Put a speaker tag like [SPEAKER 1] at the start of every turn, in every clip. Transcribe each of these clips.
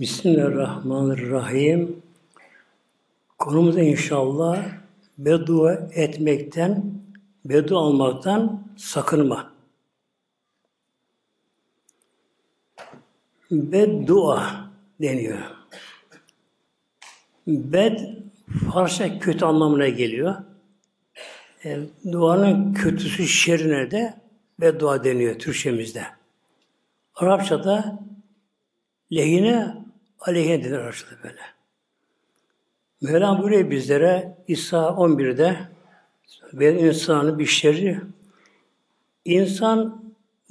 [SPEAKER 1] Bismillahirrahmanirrahim. Konumuz inşallah beddua etmekten, beddua almaktan sakınma. Beddua deniyor. Bed, Farsça kötü anlamına geliyor. E, duanın kötüsü şerine de beddua deniyor Türkçemizde. Arapçada lehine aleyhine denir Arapçada böyle. Mevlam buyuruyor bizlere İsa 11'de ben insanı bir şerri insan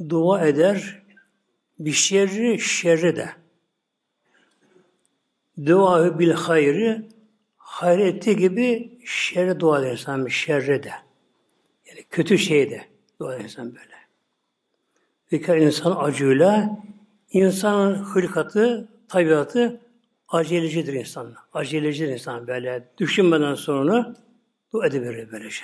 [SPEAKER 1] dua eder bir şerri şerri de dua bil hayri hayır ettiği gibi şerre dua eder insan bir şerre de. Yani kötü şey de dua eder insan böyle. Zikr insan acıyla insanın hırkatı, tabiatı acelecidir insan. Acelecidir insan böyle. Düşünmeden sonra dua edebilir böylece.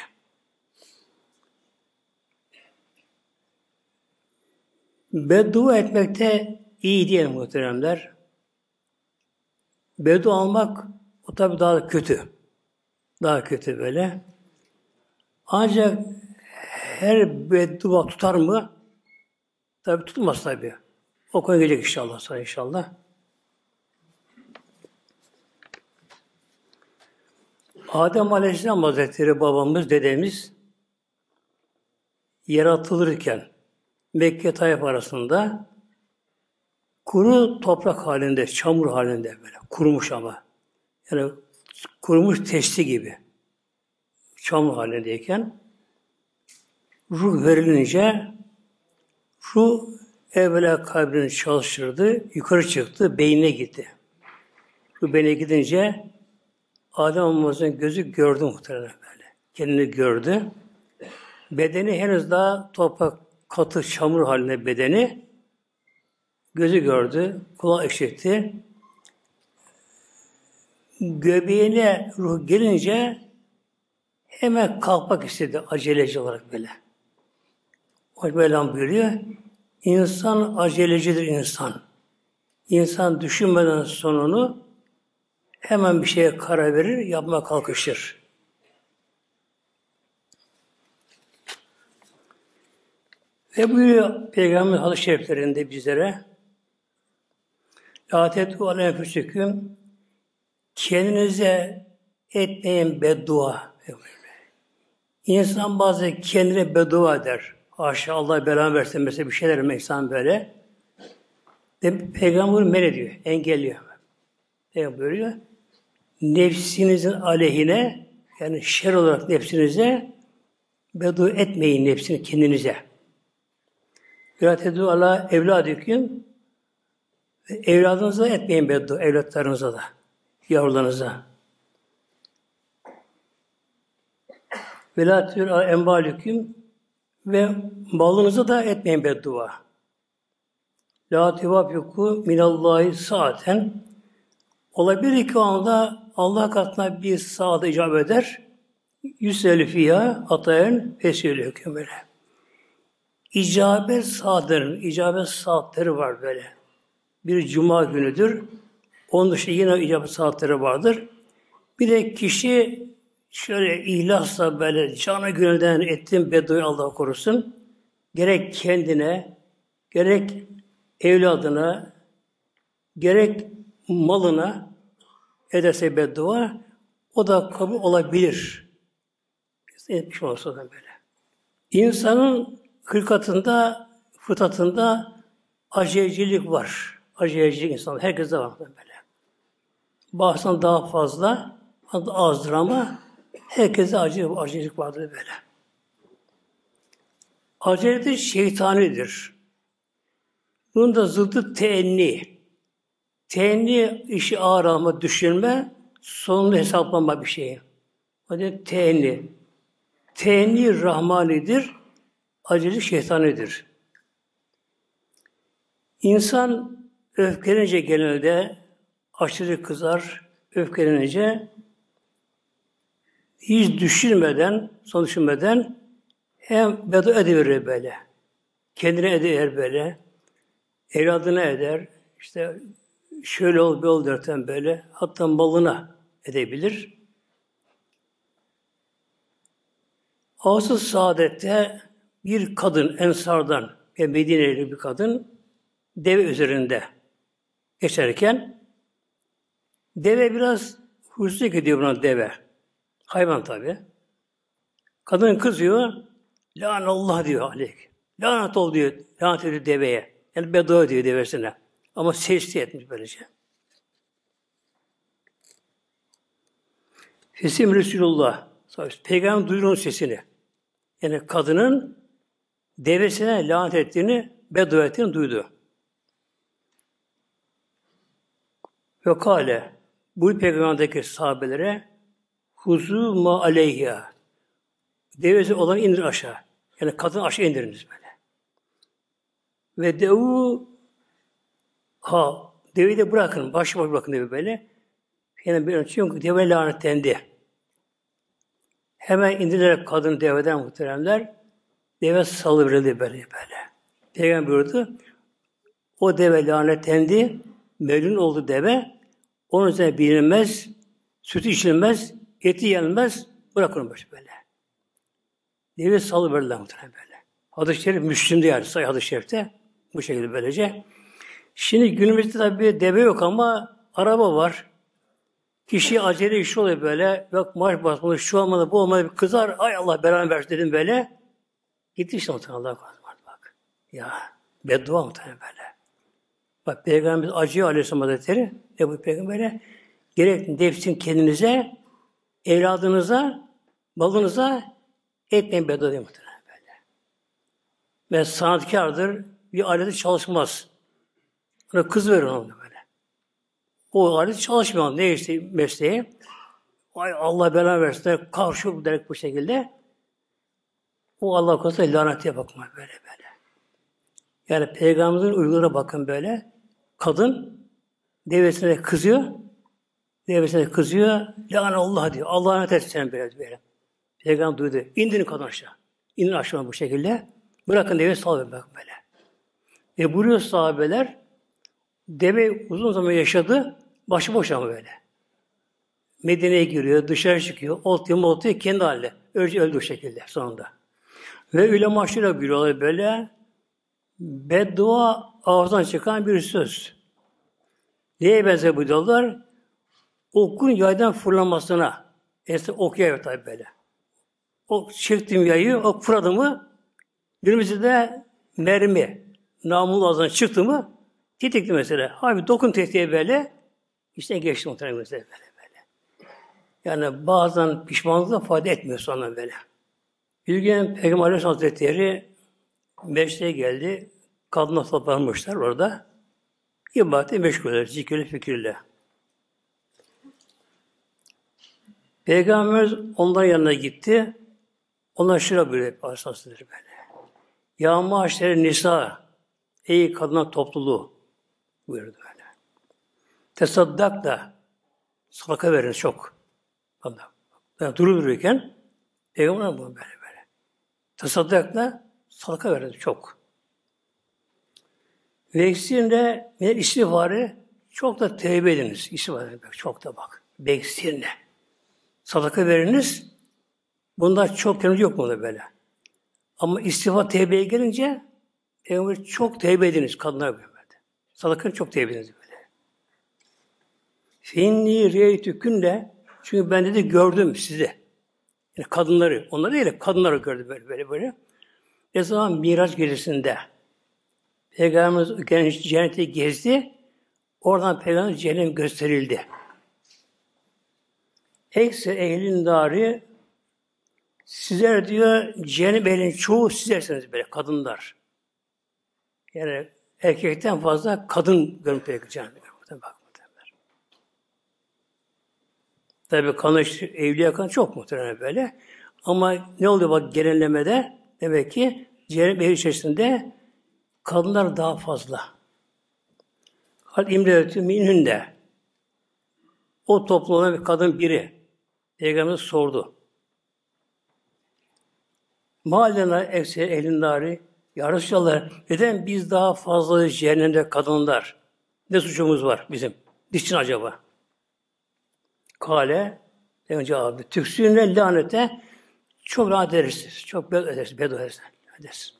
[SPEAKER 1] Beddua etmekte iyi diye muhteremler. Beddua almak o tabi daha kötü. Daha kötü böyle. Ancak her beddua tutar mı? Tabi tutmaz tabi. O konu gelecek inşallah sonra inşallah. Adem Aleyhisselam Hazretleri babamız, dedemiz yaratılırken Mekke Tayyip arasında kuru toprak halinde, çamur halinde böyle kurumuş ama. Yani kurumuş testi gibi. Çamur halindeyken ruh verilince ruh evvela kalbini çalıştırdı, yukarı çıktı, beynine gitti. Ruh beynine gidince Adem gözü gördü muhtemelen böyle. Kendini gördü. Bedeni henüz daha toprak, katı, çamur haline bedeni. Gözü gördü, kulağı işitti. Göbeğine ruh gelince hemen kalkmak istedi aceleci olarak böyle. O Mevlam buyuruyor. İnsan acelecidir insan. İnsan düşünmeden sonunu hemen bir şeye karar verir, yapma kalkışır. Ve buyuruyor Peygamber hadis-i şeriflerinde bizlere La aleyhi füsüküm kendinize etmeyin beddua. İnsan bazı kendine beddua eder. Haşa Allah belanı versin mesela bir şeyler mi insan böyle. Peygamber men ediyor, engelliyor. Peygamber buyuruyor. Nefsinizin aleyhine yani şer olarak nefsinize beddua etmeyin nefsini kendinize. Ve tedu ala evladüküm evladınıza etmeyin beddua, evlatlarınıza da, yavrularınıza. Ve la tür ve malınıza da etmeyin beddua. La tevafiku minallahi saaten olabilir ki o anda Allah katına bir saat icap eder. Yüz fiyâ atayen fesiyeli böyle. İcabet saatlerin, icabet saatleri var böyle. Bir cuma günüdür. Onun dışında yine icabet saatleri vardır. Bir de kişi şöyle ihlasla böyle canı gönülden ettiğim bedduayı Allah korusun. Gerek kendine, gerek evladına, gerek malına ederse beddua, o da kabul olabilir. Etmiş olsa da böyle. İnsanın hırkatında, fıtratında acelecilik var. Acelecilik insan. Herkeste var böyle. Bazen daha fazla, azdır ama Herkese acı, acılık vardır böyle. Acele şeytanidir. Bunun da zıddı teenni. Teenni işi ağır alma, düşünme, sonunu hesaplama bir şey. O da teenni. Teenni rahmanidir, acele şeytanidir. İnsan öfkelenince genelde aşırı kızar, öfkelenince hiç düşünmeden, son düşünmeden hem beddua ediverir böyle. Kendine eder böyle. Evladına eder. işte şöyle ol, bir ol derken böyle, hatta malına edebilir. Ağustos Saadet'te bir kadın Ensar'dan ve Medine'li bir kadın deve üzerinde geçerken deve biraz huysuzluk gidiyor buna deve. Hayvan tabi. Kadın kızıyor. Allah diyor aleyk. Lanet ol diyor. Lanet ediyor deveye. Yani beddua diyor devesine. Ama secde etmiş böylece. Fesim Resulullah. Peygamber duyuyor sesini. Yani kadının devesine lanet ettiğini, beddua ettiğini duydu. Ve kale bu peygamberdeki sahabelere huzu ma aleyha devesi olan indir aşağı. Yani kadın aşağı indiriniz böyle. Ve devu ha deveyi de bırakın. Başı başı bırakın devi böyle. Yani bir çünkü deve lanetlendi. Hemen indilerek kadın deveden muhteremler deve salıverildi böyle böyle. Peygamber buyurdu. O deve lanetlendi. Melun oldu deve. Onun üzerine bilinmez, sütü içilmez, eti yenmez, bırakın böyle. Deve salıverirler muhtemelen böyle. Hadis-i Şerif Müslüm'de yani sayı hadis-i Şerif'te bu şekilde böylece. Şimdi günümüzde tabii deve yok ama araba var. Kişi acele iş oluyor böyle. Yok marş basmalı, şu olmadı, bu olmadı. Bir kızar. Ay Allah beraber versin dedim böyle. Gitti işte muhtemelen Allah korusun. Bak. Ya beddua muhtemelen böyle. Bak Peygamberimiz acıyor Aleyhisselam Hazretleri. Ne bu Peygamber'e? Gerek nefsin kendinize, evladınıza, balınıza etmeyin beddua diye muhtemelen böyle. Ve sanatkardır. Bir aleti çalışmaz. Ona kız verin ona böyle. O alet çalışmıyor. Ne işte mesleği? Ay Allah bela versin. Karşı direkt bu şekilde. O Allah korusun lanetiye bakma böyle böyle. Yani Peygamberimizin uygulara bakın böyle. Kadın devesine kızıyor. Devesine kızıyor. Lanet Allah diyor. Allah'a lanet etsin böyle böyle. Peygamber duydu. İndirin kadın aşağı. İnin aşağı bu şekilde. Bırakın deve sal bak böyle. Ve buyuruyor sahabeler deve uzun zaman yaşadı. Başıboş ama böyle. Medine'ye giriyor, dışarı çıkıyor, oltuyor, moltuyor, kendi halde. Öldü, öldü o şekilde sonunda. Ve ulema şöyle buyuruyorlar böyle, beddua ağızdan çıkan bir söz. Neye benzer bu diyorlar? Okun yaydan fırlamasına. Eskiden ok yayıyor tabi böyle. O çektim yayı, ok fırladı mı, günümüzde de mermi, namlu ağzından çıktı mı, titikli mesela. Abi dokun tetiğe böyle, işte geçti muhtemelen mesela böyle böyle. Yani bazen pişmanlık da fayda etmiyor sonra böyle. Bir gün Peygamber Aleyhisselam Hazretleri Meclis'e geldi. Kadınla toplanmışlar orada. İbadete meşguller, zikirli fikirle. Peygamberimiz onların yanına gitti. Onlar şöyle böyle asasıdır böyle. Ya maşere nisa, ey kadına topluluğu buyurdu böyle. Tesaddak da sadaka verin çok. Allah. Yani duru dururken Peygamber bunu böyle böyle. Tesaddak da sadaka verin çok. Ve eksirinde minel istiğfarı çok da tevbe ediniz. İstiğfar edin. Çok da bak. Beksirine. Sadaka veriniz. Bunda çok temiz yok mu da böyle. Ama istiğfar tevbeye gelince Peygamber çok tevbe ediniz kadınlar böyle. Sadaka çok ediniz böyle. Finni reytükünle çünkü ben dedi gördüm sizi. Yani kadınları, onları değil kadınları gördüm böyle böyle böyle. Ne zaman Miraç gecesinde Peygamberimiz cenneti gezdi. Oradan Peygamberimiz cehennem gösterildi. Ekse ehlin dari sizler diyor cehennem ehlinin çoğu sizlersiniz böyle kadınlar. Yani erkekten fazla kadın cehennemde. Bak Tabi kanış evliya kan çok muhtemelen böyle. Ama ne oluyor bak genellemede? Demek ki cehennem ehli içerisinde kadınlar daha fazla. Hal imretü minhünde. O toplumda bir kadın biri. Peygamber sordu. Mahallena ekser elin nari. Ya Resulallah, neden biz daha fazla cehennemde kadınlar? Ne suçumuz var bizim? Niçin acaba? Kale, önce abi, tüksüne lanete çok rahat edersiniz. Çok bedo edersiniz. Bedo edersiniz.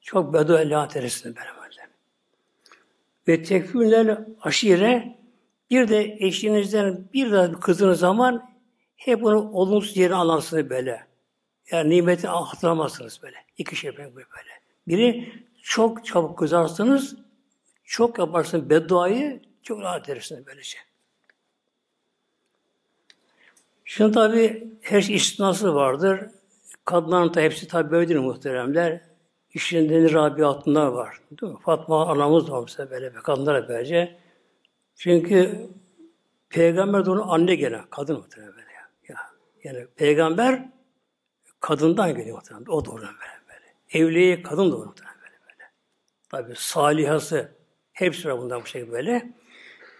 [SPEAKER 1] Çok bedo lanet edersiniz beraber. Ve tekfirler aşire bir de eşinizden bir daha kızınız zaman hep bunu olumsuz yerine alarsınız böyle. Yani nimeti hatırlamazsınız böyle. İki şey böyle. Biri çok çabuk kızarsınız, çok yaparsınız bedduayı, çok rahat edersiniz böylece. Şimdi tabi her şey istisnası vardır. Kadınların da hepsi tabi böyledir muhteremler. İşinde Rabiatınlar var. Değil mi? Fatma anamız var mesela böyle. Kadınlar böylece. Çünkü peygamber de onun anne gene. Kadın muhtemelen böyle. Ya. Yani peygamber kadından geliyor muhtemelen. O doğru böyle. böyle. Evliye kadın doğru muhtemelen böyle. böyle. Tabi salihası hepsi var bundan bu şekilde böyle.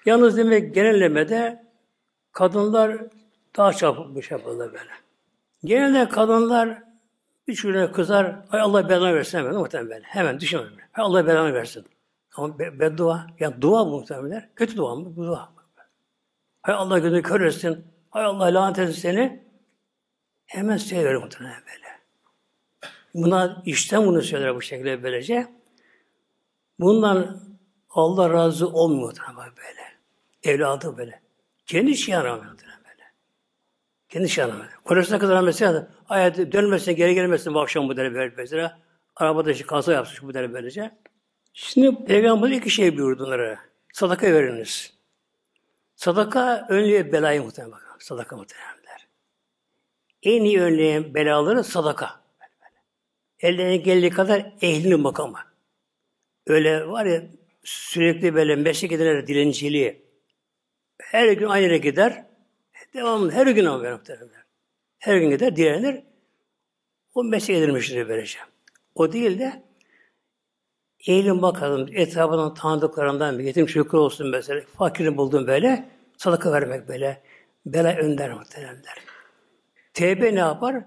[SPEAKER 1] Yalnız demek genellemede kadınlar daha çabuk bu şey böyle. Genelde kadınlar üçüne kızar, ay Allah belanı versin hemen muhtemelen böyle. Hemen düşünmüyor. Hay Allah belanı versin. Ama be, beddua, yani dua bu muhtemelen. Kötü dua mı? Bu dua. Hay Allah gözünü kör etsin. Hay Allah lanet etsin seni. Hemen söyler muhtemelen böyle. Buna işten bunu söyler bu şekilde böylece. Bundan Allah razı olmuyor muhtemelen böyle. Evladı böyle. Kendi işi yaramıyor muhtemelen böyle. Kendi işi yaramıyor. Kocasına kadar mesela ayet dönmesin, geri gelmesin bu akşam bu dere böyle mesela. Arabada işte kaza yapmış bu dere böylece. Şimdi Peygamber iki şey buyurdu onlara. Sadaka veriniz. Sadaka önlüyor belayı muhtemelen bakın. Sadaka muhtemelenler. En iyi önleyen belaları sadaka. Ellerine geldiği kadar ehlinin makamı. Öyle var ya sürekli böyle meslek edilen dilenciliği. Her gün aynı yere gider. Devamlı her gün ama muhtemelenler. Her gün gider, dilenir. O meslek edilmiştir böylece. O değil de eğilim bakalım etrafından tanıdıklarından bir yetim çocuklar olsun mesela. Fakirini buldum böyle. Sadaka vermek böyle. Bela önder muhteremler. Tevbe ne yapar?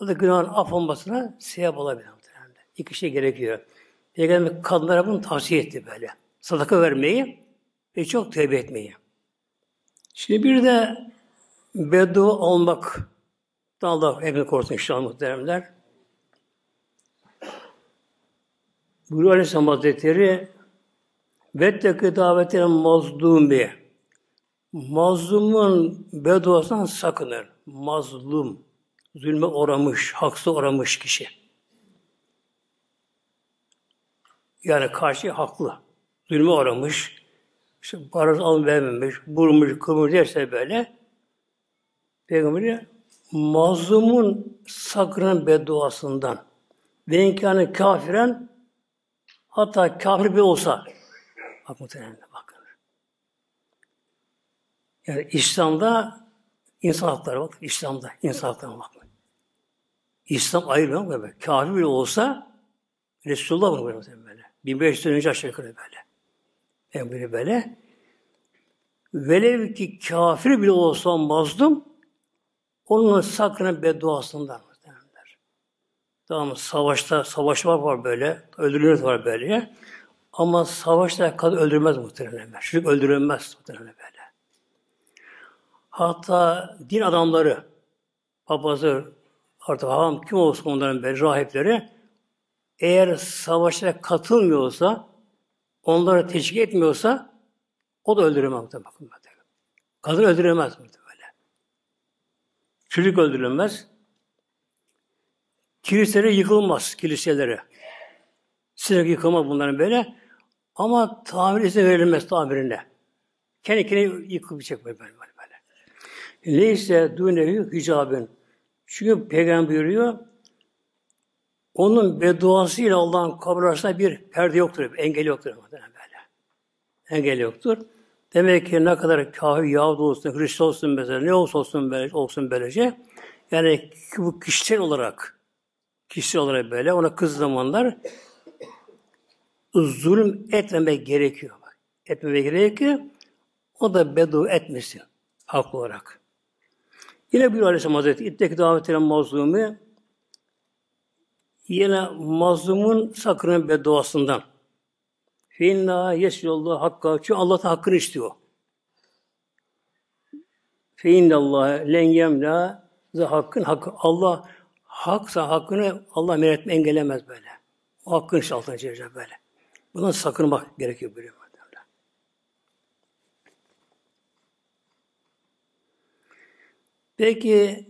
[SPEAKER 1] O da günahın af olmasına sebep olabilir. İki şey gerekiyor. Peygamber kadınlara bunu tavsiye etti böyle. Sadaka vermeyi ve çok tevbe etmeyi. Şimdi bir de beddua olmak. Allah hepini korusun inşallah muhteremler. Buyuruyor Aleyhisselam Hazretleri Vetteki davetin mazlumi Mazlumun bedduasından sakınır. Mazlum. Zulme uğramış, haksız uğramış kişi. Yani karşı haklı. Zulme uğramış. İşte parası alın vermemiş, vurmuş, kırmış derse böyle. Peygamberi mazlumun sakının bedduasından ve imkanı kafiren Hatta kafir bir olsa bak muhtemelen bakın. Yani İslam'da insan hakları bak. İslam'da insan hakları bak. İslam ayrılıyor böyle. Kafir bile olsa Resulullah bunu böyle böyle. 1500 sene önce aşağı yukarı böyle. Yani böyle böyle. Velev ki kafir bile olsa mazlum onun sakının bedduasından. Tamam savaşta savaşlar var böyle, öldürülür var böyle. Ama savaşta kadın öldürmez muhtemelen. Çocuk öldürülmez muhtemelen. Hatta din adamları, papazı, artık havam kim olsun onların böyle rahipleri, eğer savaşa katılmıyorsa, onları teşvik etmiyorsa, o da öldüremez. Kadın öldüremez muhtemelen. Çocuk öldürülmez. Kiliseleri yıkılmaz kiliseleri. Sürekli yıkılmaz bunların böyle. Ama tamir izin verilmez tamirine. Kendi kendine yıkılacak böyle Neyse dünevi hicabın. Çünkü peygamber buyuruyor onun bedduasıyla Allah'ın kabul arasında bir perde yoktur, engel yoktur. Böyle. Engel yoktur. Demek ki ne kadar kafir, Yahudi olsun, Hristiyan olsun mesela, ne olsun olsun, böyle, olsun böylece. Yani bu kişisel olarak kişi olarak böyle ona kız zamanlar zulüm etmemek gerekiyor. Etmemek gerekiyor. O da bedu etmesin haklı olarak. Yine bir Aleyhisselam Hazreti İttek davetine mazlumu yine mazlumun sakının bedduasından Fe inna yesyullah hakka. Çünkü Allah'tan hakkını istiyor. Fe innallah len yemla hakkın hakkı. Allah haksa hakkını Allah meretme engellemez böyle. O hakkın altına çevirecek böyle. Bundan sakınmak gerekiyor böyle. Peki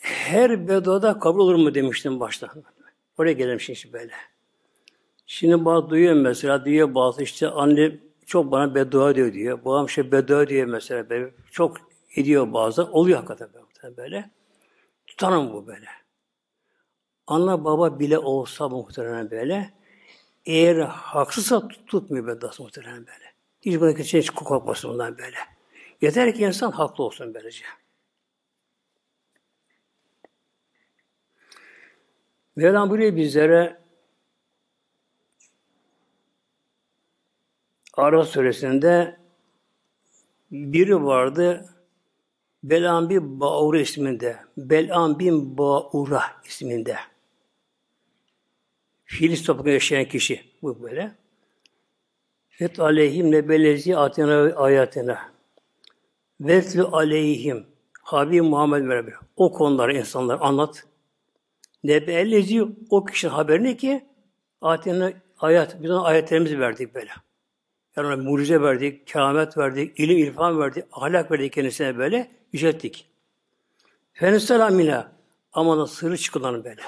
[SPEAKER 1] her beduada kabul olur mu demiştim başta. Oraya gelelim şimdi böyle. Şimdi bazı duyuyorum mesela, diyor bazı işte anne çok bana beddua diyor diyor. Babam şey beddua diyor mesela. Böyle. Çok ediyor bazı. Oluyor hakikaten böyle. Tutanım bu böyle. Anne baba bile olsa muhtemelen böyle. Eğer haksızsa tut, tutmuyor bedduası muhtemelen böyle. Hiç buna kimse hiç korkmasın bundan böyle. Yeter ki insan haklı olsun böylece. Mevlam buyuruyor bizlere Araf suresinde biri vardı Belam bin Baura isminde. Belam bin Baura isminde. Filis toplumunda yaşayan kişi bu böyle. Fet aleyhim nebelezi atina ayatına. Vetlu aleyhim Habib Muhammed beraber. O konuları insanlar anlat. Nebelezi o kişinin haberini ki atina ayat. Biz ona ayetlerimizi verdik böyle. Yani ona mucize verdik, keramet verdik, ilim, irfan verdik, ahlak verdik kendisine böyle, yücelttik. Feneselamina ama da sırrı çıkılan böyle.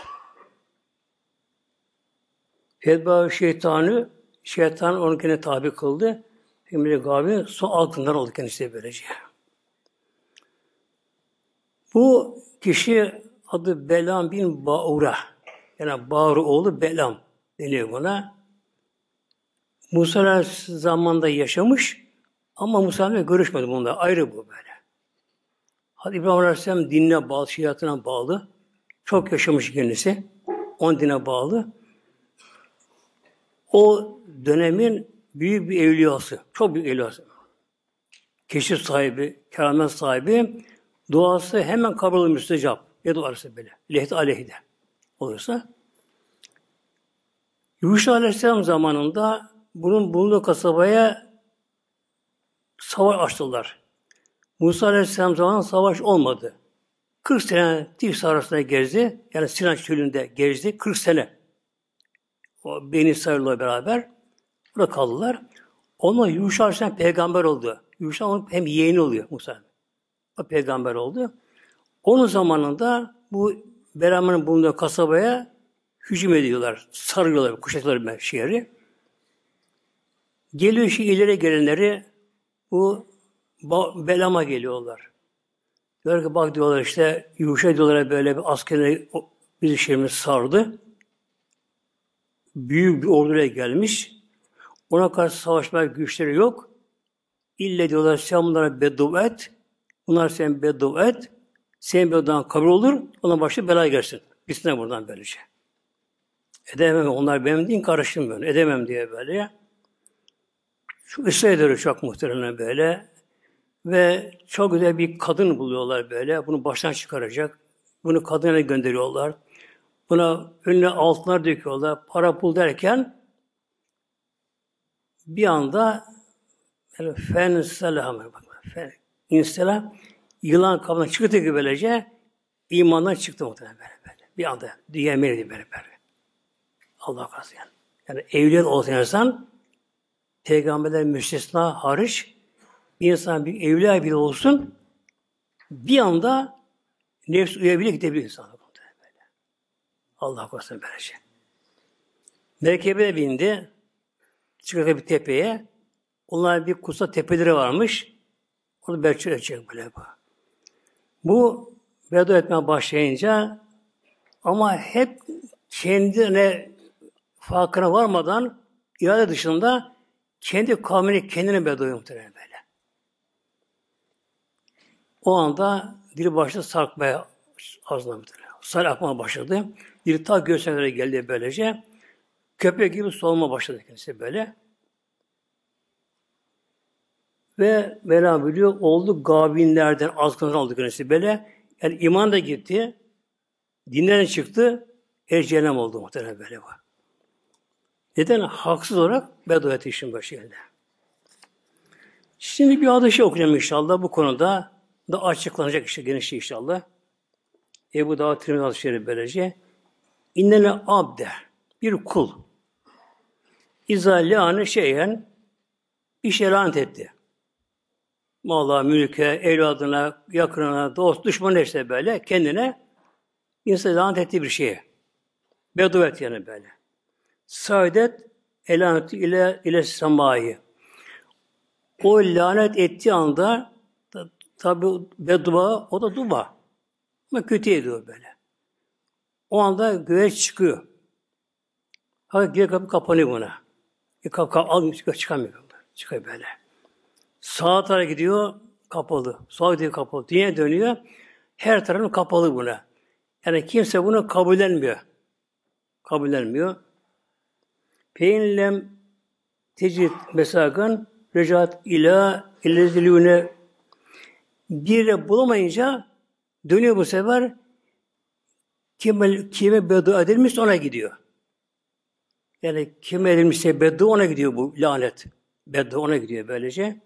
[SPEAKER 1] Fedba şeytanı, şeytan onunkine tabi kıldı. Şimdi gabi son altından oldu kendisi böylece. Bu kişi adı Belam bin Baura. Yani Bağru oğlu Belam deniyor buna. Musa zamanında yaşamış ama Musa Aleyhisselam görüşmedi bunda. Ayrı bu böyle. Hadi İbrahim Aleyhisselam dinine bağlı, şiatına bağlı. Çok yaşamış kendisi. On dine bağlı. O dönemin büyük bir evliyası. Çok büyük evliyası. Keşif sahibi, keramet sahibi. Duası hemen kabul müstecap. Ne duası böyle. Lehdi aleyhide olursa. Yuşa Aleyhisselam zamanında bunun bulunduğu kasabaya savaş açtılar. Musa Aleyhisselam zamanında savaş olmadı. 40 sene Tifs arasında gezdi. Yani Sinan çölünde gezdi. 40 sene. O Beni İsrail'le beraber burada kaldılar. Onunla Yuşa Aleyhisselam peygamber oldu. Yuşa onun hem yeğeni oluyor Musa. O peygamber oldu. Onun zamanında bu Beraber'in bulunduğu kasabaya hücum ediyorlar. Sarıyorlar, kuşatıyorlar şehri. Geliyor şu ileri gelenleri bu Belam'a geliyorlar. Diyor ki bak diyorlar işte Yuşa diyorlar böyle bir askerleri bir şehrimiz sardı. Büyük bir orduyla gelmiş. Ona karşı savaşmaya güçleri yok. İlle diyorlar sen bunlara beddua et. Bunlar sen beddua et. Senin bedduan kabul olur. Ona başta bela gelsin. Gitsinler buradan böylece. Edemem. Onlar benim din karıştım ben. Edemem diye böyle. Şu ısrar çok muhtemelen böyle. Ve çok güzel bir kadın buluyorlar böyle. Bunu baştan çıkaracak. Bunu kadına gönderiyorlar. Buna önüne altınlar döküyorlar. Para pul derken bir anda yani fen selam fen insela yılan kabına çıktı gibi böylece imandan çıktı muhtemelen böyle, böyle. Bir anda dünya merdi böyle böyle. Allah korusun yani. Yani evliya olsa insan peygamberler müstesna hariç bir insan bir evliya bile olsun bir anda nefs uyabilir gidebilir insan. Allah korusun böylece. Merkebe bindi. Çıkıyor bir tepeye. Onlar bir kutsal tepeleri varmış. Onu berçür edecek böyle bu. Bu bedo etmeye başlayınca ama hep kendine farkına varmadan irade dışında kendi kavmini kendine bedoyu muhtemelen böyle. O anda dili başladı sarkmaya ağzına muhtemelen. Sar akmaya başladı. Dili ta göğsüne geldi böylece. Köpek gibi solma başladı kendisi böyle. Ve Mevlam biliyor, oldu gabinlerden, azgınlar oldu kendisi böyle. Yani iman da gitti, dinlerden çıktı, el cehennem oldu muhtemelen böyle var. Neden? Haksız olarak beddua etti işin başında. Şimdi bir hadisi okuyacağım inşallah bu konuda da açıklanacak işte geniş inşallah. Ebu Dağ Tirmidhi Şerif böylece. İnnele abde bir kul. İza le'ane şeyen bir şey lanet etti. Mala, mülke, evladına, yakınına, dost, düşman işte böyle kendine insan lanet ettiği bir şeye. Beduvet yani böyle. Saadet elanet ile ile semayı. O lanet ettiği anda tabi beddua o da dua. Ama kötü ediyor böyle. O anda göğe çıkıyor. Hadi geri kapı kapanıyor buna. E, kapı, kapı al, çıkamıyor. Çıkıyor böyle. Sağa tarafa gidiyor, kapalı. Sola gidiyor, kapalı. Dünya dönüyor. Her tarafı kapalı buna. Yani kimse bunu kabullenmiyor. Kabullenmiyor. Peynlem tecid mesakan recat ila illezilüne bir de bulamayınca dönüyor bu sefer kime, kime beddua edilmişse ona gidiyor. Yani kime edilmişse beddua ona gidiyor bu lanet. Beddua ona gidiyor böylece.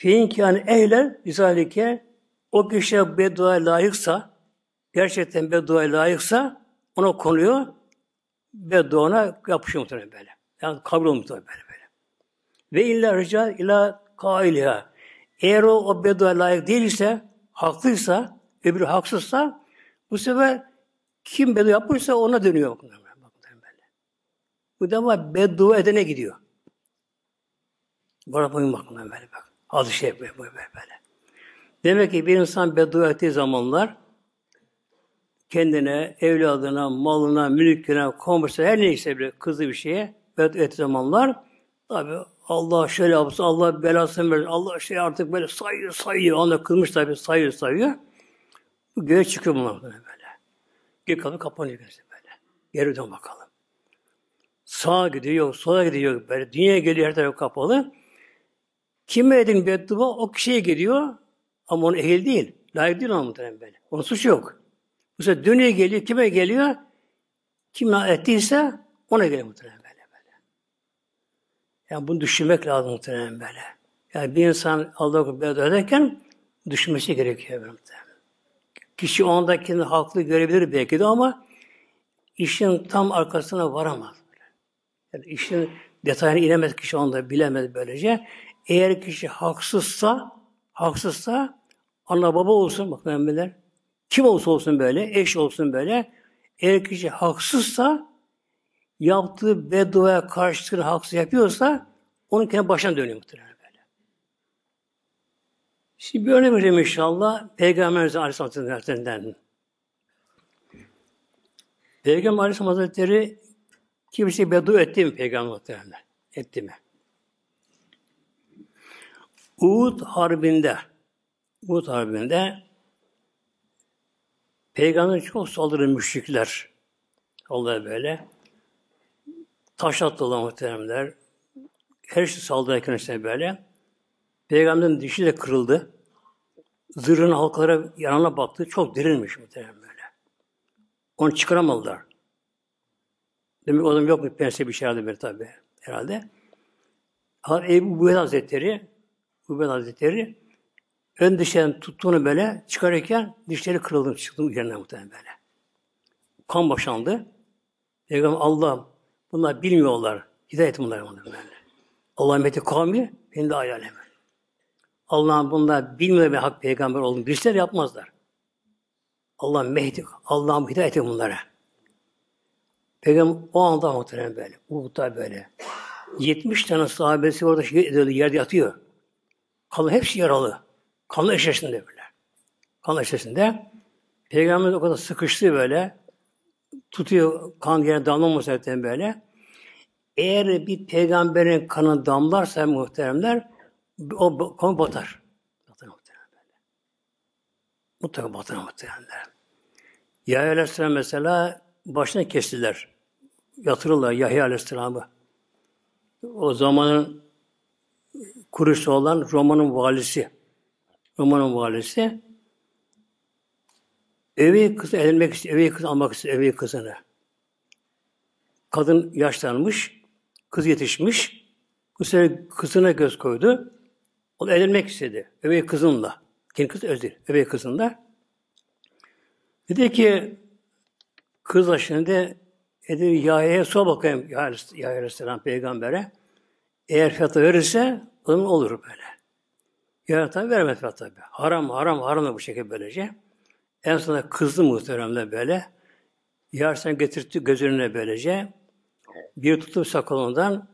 [SPEAKER 1] Fein yani ehler bizalike o kişi beddua layıksa gerçekten beddua layıksa ona konuyor bedduana yapışıyor muhtemelen böyle. Yani kabul olmuyor böyle böyle. Ve illa rica ila kailiha. Eğer o, o beddua layık değilse, haklıysa, öbürü haksızsa bu sefer kim beddua yapmışsa ona dönüyor. Bu defa beddua edene gidiyor. Bana bakın bakın böyle bak. Adı şey böyle, böyle böyle. Demek ki bir insan beddua ettiği zamanlar kendine, evladına, malına, mülküne, komşusuna, her neyse bile kızı bir şeye beddua ettiği zamanlar tabi Allah şöyle yapsın, Allah belasını verir, Allah şey artık böyle sayıyor, sayıyor. Ona kılmış tabi sayıyor, sayıyor. Göğe çıkıyor bunlar böyle. Geri kalı kapanıyor böyle. Geri dön bakalım. Sağa gidiyor, sola gidiyor böyle. Dünya geliyor her taraf kapalı. Kime edin beddua o kişiye geliyor ama onun ehil değil. Layık değil ona muhtemelen böyle. Onun suçu yok. Sefer dünya geliyor, kime geliyor? Kim ettiyse ona geliyor muhtemelen böyle böyle. Yani bunu düşünmek lazım muhtemelen böyle. Yani bir insan Allah'a beddua ederken düşünmesi gerekiyor muhtemelen. Kişi o anda haklı görebilir belki de ama işin tam arkasına varamaz. Yani işin detayına inemez kişi onda bilemez böylece. Eğer kişi haksızsa, haksızsa ana baba olsun bak müminler. Kim olsa olsun böyle, eş olsun böyle. Eğer kişi haksızsa yaptığı bedduaya karşılığını haksız yapıyorsa onun kendi başına dönüyor muhtemelen böyle. Şimdi bir örnek vereyim inşallah. Peygamberimiz Aleyhisselatü Hazretleri'nden. Peygamber Aleyhisselam Hazretleri kimse beddua etti mi Peygamber muhtemelen? Etti mi? Uhud Harbi'nde Uhud Harbi'nde Peygamber çok saldırı müşrikler. Allah böyle. Taş attılar muhteremler. Her şey saldırırken işte böyle. Peygamberin dişi de kırıldı. Zırhın halkalara yanına baktı. Çok derinmiş muhterem böyle. Onu çıkaramadılar. Demek o adam yok mu? Pense bir şey herhalde böyle tabi. Herhalde. Ebu Buhed Hazretleri Ubed Hazretleri ön dişlerini tuttuğunu böyle çıkarırken dişleri kırıldı, çıktı üzerine muhtemelen böyle. Kan boşandı. Peygamber Allah bunlar bilmiyorlar. Hidayet bunlar böyle. Allah'ın meti kavmi benim de hayalim. Allah'ın bunlar bilmiyor ve hak peygamber olduğunu bilseler yapmazlar. Allah'ın mehdi, Allah'ın hidayeti bunlara. Peygamber o anda muhtemelen böyle. Uhud'da böyle. 70 tane sahabesi orada şey yerde yatıyor. Kalın hepsi yaralı. Kanlı eşeğinde böyle. Kanlı eşeğinde. Peygamber o kadar sıkıştı böyle. Tutuyor kan yere damlaması zaten böyle. Eğer bir peygamberin kanı damlarsa muhteremler o kan batar. Batar muhterem böyle. Mutlaka batar muhteremler. Yahya Aleyhisselam mesela başına kestiler. Yatırırlar Yahya Aleyhisselam'ı. O zamanın kurucusu olan Roma'nın valisi. Roma'nın valisi evi kızı edinmek istiyor, evi kız almak istiyor, evi kızını. kadın yaşlanmış, kız yetişmiş. Bu sefer kızına göz koydu. O da evlenmek istedi. Öbey kızınla. Kendi kız öz değil. Öbey kızınla. Dedi ki kız şimdi dedi Yahya'ya sor bakayım Yahya Aleyhisselam peygambere. Eğer fiyatı verirse onun olur böyle. Yahya tabi vermez fiyat tabi. Haram haram haram da bu şekilde böylece. En sonunda kızdı muhteremle böyle. Yar sen getirtti göz önüne böylece. Bir tutup sakalından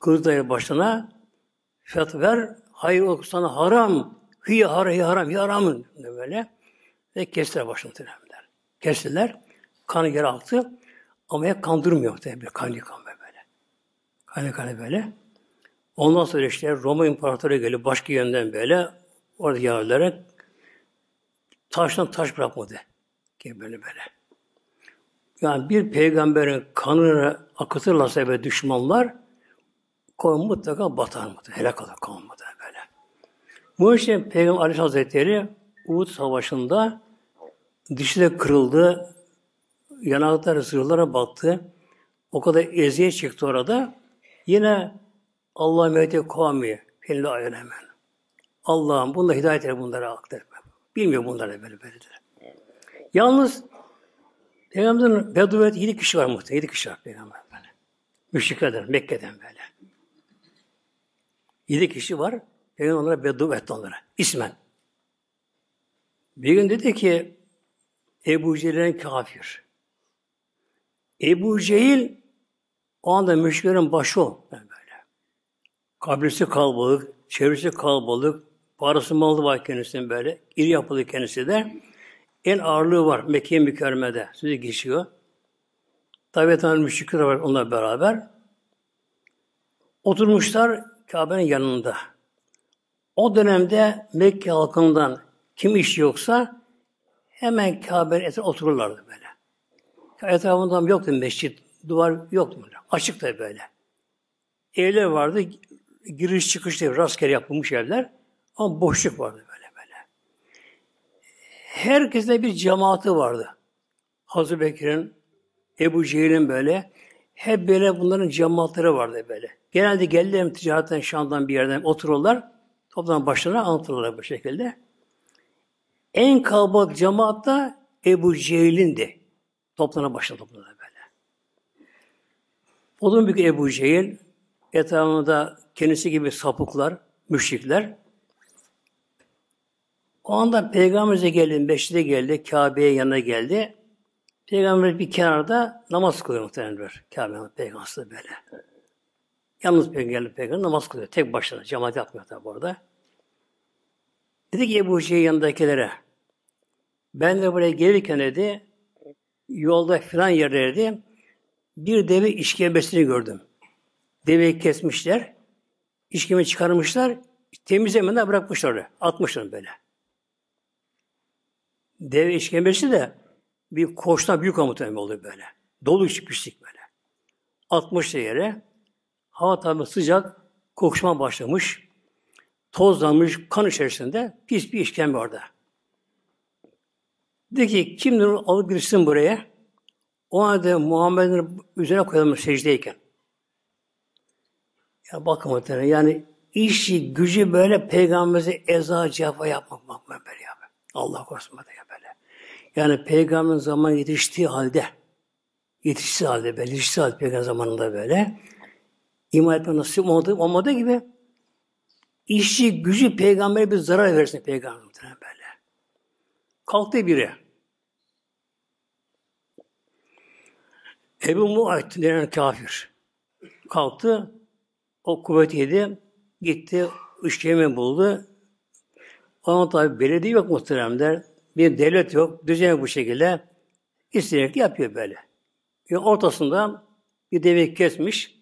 [SPEAKER 1] kız dayı başına fiyat ver. Hayır o sana haram. Hiye haram, hiye haram, hiye haram. Böyle. Ve kestiler başını muhteremler. Kestiler. Kanı yere aktı. Ama hep kandırmıyor tabi. Kan yıkan böyle. Kanı kanı böyle. Ondan sonra işte Roma İmparatoru geliyor başka yönden böyle. Orada Yahudiler taştan taş bırakmadı. Ki böyle böyle. Yani bir peygamberin kanını akıtırlarsa ve düşmanlar kavim mutlaka batar mı? Helak olur kavim böyle. Bu işte Peygamber Aleyhisselam Hazretleri Uhud Savaşı'nda dişi de kırıldı, yanakları zırhlara battı. O kadar eziyet çıktı orada. Yine Allah mehdi kavmi fille ayın hemen. Allah'ım bunda hidayet eyle bunlara aktar. Bilmiyor bunlara böyle böyle. Yalnız Peygamber'in Beduvet yedi kişi var muhtemelen. Yedi kişi var Peygamber böyle. Müşriklerden, Mekke'den böyle. Yedi kişi var. Peygamber onlara Beduvet onlara. İsmen. Bir gün dedi ki Ebu Cehil'in kafir. Ebu Cehil o anda müşriklerin başı o. Böyle. Kabrisi kalabalık, çevresi kalabalık, parası malı var kendisinin böyle. İri yapılı kendisi de. En ağırlığı var Mekke mükerremede. Sözü geçiyor. Tabi tanrı müşrikler var onunla beraber. Oturmuşlar Kabe'nin yanında. O dönemde Mekke halkından kim iş yoksa hemen Kabe'nin etrafında otururlardı böyle. Etrafında yoktu mescit, duvar yoktu böyle. Açık da böyle. Evler vardı, giriş çıkış diye rastgele yapılmış evler ama boşluk vardı böyle böyle. Herkeste bir cemaati vardı. Hazreti Bekir'in, Ebu Cehil'in böyle hep böyle bunların cemaatleri vardı böyle. Genelde geldiler ticaretten Şam'dan bir yerden otururlar. Toplam başlarına anlatırlar bu şekilde. En kalabalık cemaat da Ebu Cehil'indi. Toplana başladı toplana böyle. O zaman büyük Ebu Cehil etrafında kendisi gibi sapıklar, müşrikler. O anda Peygamberimize geldi, Meşride geldi, Kabe'ye yanına geldi. Peygamber bir kenarda namaz kılıyor muhtemelen Kabe'nin Peygamber'si böyle. Yalnız Peygamber, Peygamber namaz kılıyor. Tek başına. Cemaat yapmıyor tabi orada. Dedi ki Ebu Cehil yanındakilere ben de buraya gelirken dedi yolda filan yerlerde bir deve işkembesini gördüm. Deveyi kesmişler. İşkeme çıkarmışlar. Temizlemeden bırakmışlar oraya. Atmışlar böyle. Deve işkembesi de bir koçtan büyük muhtemelen oluyor böyle. Dolu pislik böyle. Atmışlar yere. Hava tabi sıcak. Kokuşma başlamış. Tozlanmış kan içerisinde pis bir işkembe orada. Dedi ki kim alıp girsin buraya? O halde Muhammed'in üzerine koyalım secdeyken. Ya bakın muhtemelen yani işi, gücü böyle peygamberimize eza cefa yapmak bak böyle ya. Allah korusun böyle ya böyle. Yani peygamberin zaman yetiştiği halde yetiştiği halde böyle, yetiştiği halde peygamber zamanında böyle iman etme nasip olmadığı, olmadığı gibi işi, gücü peygambere bir zarar versin peygamber böyle. Kalktı biri. Ebu Muayt denen kafir. Kalktı, o kuvvet yedi, gitti, işkemi buldu. Onun tabi belediye yok muhteremler. Bir devlet yok, düzen yok bu şekilde. İsteyerek yapıyor böyle. Yani ortasında bir deveyi kesmiş,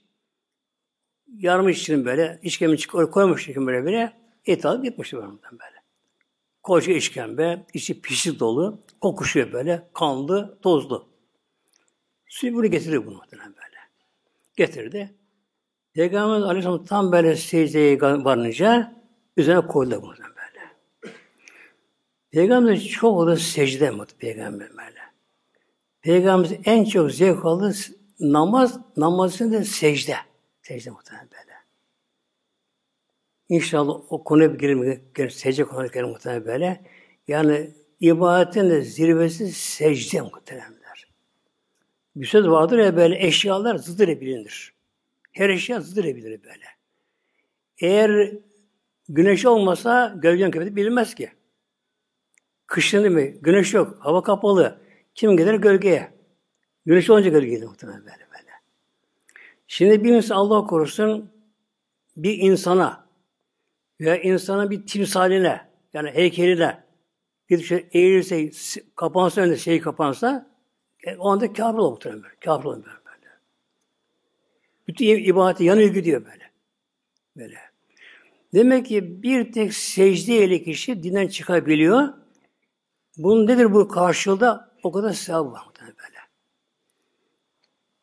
[SPEAKER 1] yarmış için böyle, işkembe koymuş için böyle bile, et alıp gitmiş böyle. Koca işkembe, içi pişik dolu, kokuşuyor böyle, kanlı, tozlu. Suyu bunu getiriyor bunu muhtemelen böyle. Getirdi. Peygamber Aleyhisselam tam böyle secdeye varınca üzerine koydu bunu böyle. Peygamber çok olur secde mi Peygamber böyle. Peygamber en çok zevk aldı namaz, namazın da secde. Secde muhtemelen böyle. İnşallah o konuya bir girelim, secde konuya girelim muhtemelen böyle. Yani ibadetin de zirvesi secde muhteremler. Bir söz vardır ya böyle eşyalar zıdır bilinir. Her eşya zıdır böyle. Eğer güneş olmasa gölgen köpeti bilinmez ki. Kışın değil mi? Güneş yok. Hava kapalı. Kim gider gölgeye? Güneş olunca gölgeye muhtemelen böyle böyle. Şimdi bir insan Allah korusun bir insana veya insana bir timsaline yani heykeline gidip şey eğilirse, kapansa önünde şey kapansa e, o anda kafir olur muhtemelen. Kafir olur. Bütün ibadeti yanıyor gidiyor böyle. Böyle. Demek ki bir tek secde ile kişi dinden çıkabiliyor. Bunun nedir bu karşılığında? O kadar sevap var böyle.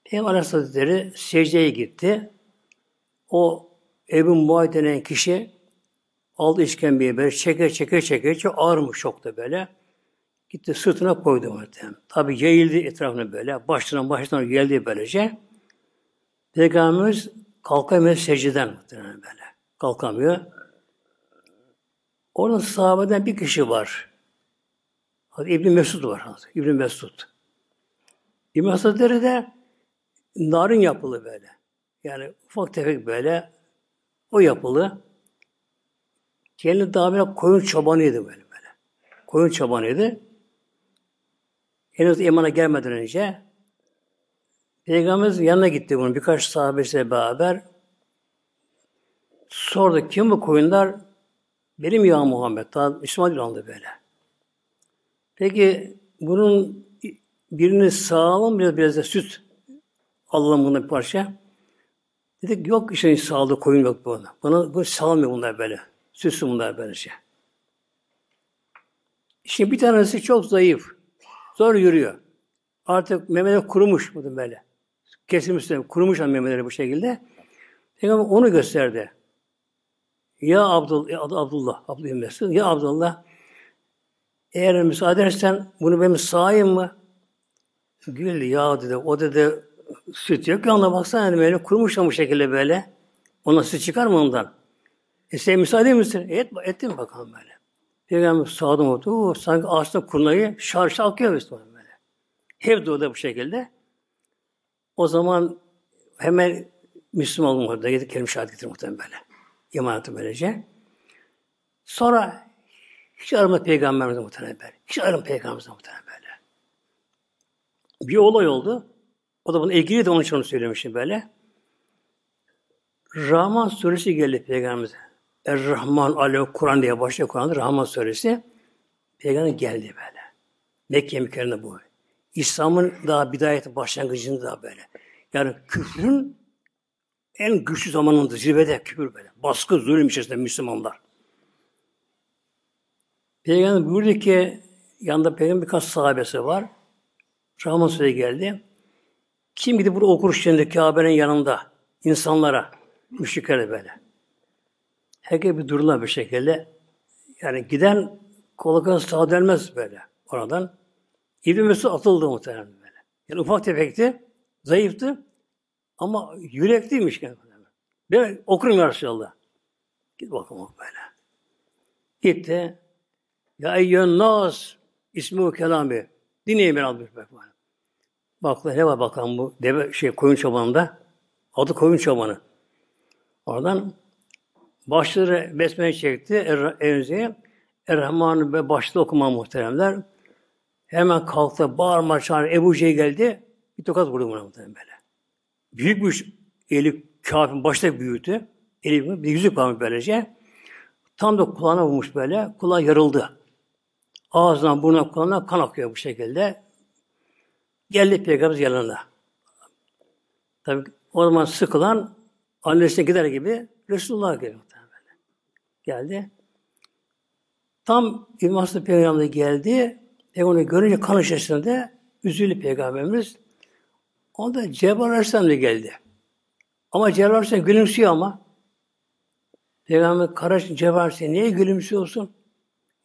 [SPEAKER 1] Peygamber Aleyhisselatü secdeye gitti. O Ebu Muayy denen kişi aldı işkembeyi böyle çeker çeker çeker çok ağırmış çok da böyle. Gitti sırtına koydu muhtemelen. Tabi yayıldı etrafına böyle. Başından başından geldi böylece. Peygamberimiz kalkamıyor secdeden muhtemelen böyle. Kalkamıyor. Orada sahabeden bir kişi var. İbn Mesud var. İbn Mesud. İbn Mesud'ları de narın yapılı böyle. Yani ufak tefek böyle o yapılı. Kendi daha böyle koyun çobanıydı böyle böyle. Koyun çobanıydı. Henüz imana gelmeden önce Peygamberimiz yanına gitti bunun birkaç sahabesiyle beraber. Sordu kim bu koyunlar? Benim ya Muhammed. Daha Müslüman değil böyle. Peki bunun birini sağalım biraz biraz da süt alalım buna bir parça. Dedik yok işte sağlığı koyun yok buna. Bana bu sağlamıyor bunlar böyle. Süslü bunlar böyle şey. Şimdi bir tanesi çok zayıf. Zor yürüyor. Artık memeleri kurumuş bu böyle. Kesilmiş, kurumuş memeleri bu şekilde. Peygamber onu gösterdi. Ya Abdullah, ya Abdullah, Abdullah Mesud, ya Abdullah, eğer müsaade edersen bunu benim sağayım mı? Güldü ya dedi. O dedi süt yok ya ona baksana yani böyle kurumuş bu şekilde böyle. Ona süt çıkar mı ondan? E sen müsaade misin? E, et, ettim bakalım böyle. Peygamber sağdım oldu. Sanki ağaçta kurnayı şar şar akıyor böyle. Hep de bu şekilde. O zaman hemen Müslüman olma orada gidip kelime şahit getir muhtemelen böyle. İman etti böylece. Sonra hiç arama peygamberimiz muhtemelen böyle. Hiç arama peygamberimiz muhtemelen böyle. Bir olay oldu. O da bunun ilgili de onun için onu söylemiştim böyle. Rahman suresi geldi peygamberimize. Er-Rahman Alev Kur'an diye başlıyor Kur'an'da Rahman suresi. Peygamber geldi böyle. Mekke mükerremde bu. İslam'ın daha bidayeti başlangıcında da böyle. Yani küfrün en güçlü zamanında zirvede küfür böyle. Baskı, zulüm içerisinde Müslümanlar. Peygamber buyurdu ki yanında peygamber birkaç sahabesi var. Rahman Suresi geldi. Kim gidip burada okur şimdi Kabe'nin yanında insanlara müşriklere böyle. Herkes bir dururlar bir şekilde. Yani giden kolay sağa dönmez böyle oradan. İbn atıldı muhtemelen böyle. Yani ufak tefekti, zayıftı ama yürekliymiş kendine. Ben okurum ya Resulallah. Git bakalım böyle. Gitti. Ya eyyön nas ismi kelami. Dinleyin ben almış bak. Ne var bakalım bu deve şey koyun çobanında. Adı koyun çobanı. Oradan başları besmele çekti er, Enzi'ye. Errahman'ı er başta okuma muhteremler. Hemen kalktı, bağırma çağır. Ebu Cehil geldi. Bir tokat vurdu buna muhtemelen böyle. Büyük bir eli kafin başta büyüdü. Eli bir yüzük varmış böylece. Tam da kulağına vurmuş böyle. Kulağı yarıldı. Ağzından burnuna kulağına kan akıyor bu şekilde. Geldi Peygamber yanına. Tabi o zaman sıkılan annesine gider gibi Resulullah geliyor. Geldi. Tam İmam Peygamber geldi. Peygamber görünce kan içerisinde üzüldü Peygamberimiz. Onda Cebrail Aleyhisselam da geldi. Ama Cebrail Aleyhisselam gülümsüyor ama. Peygamber Karaş Cebrail Aleyhisselam niye gülümsüyorsun?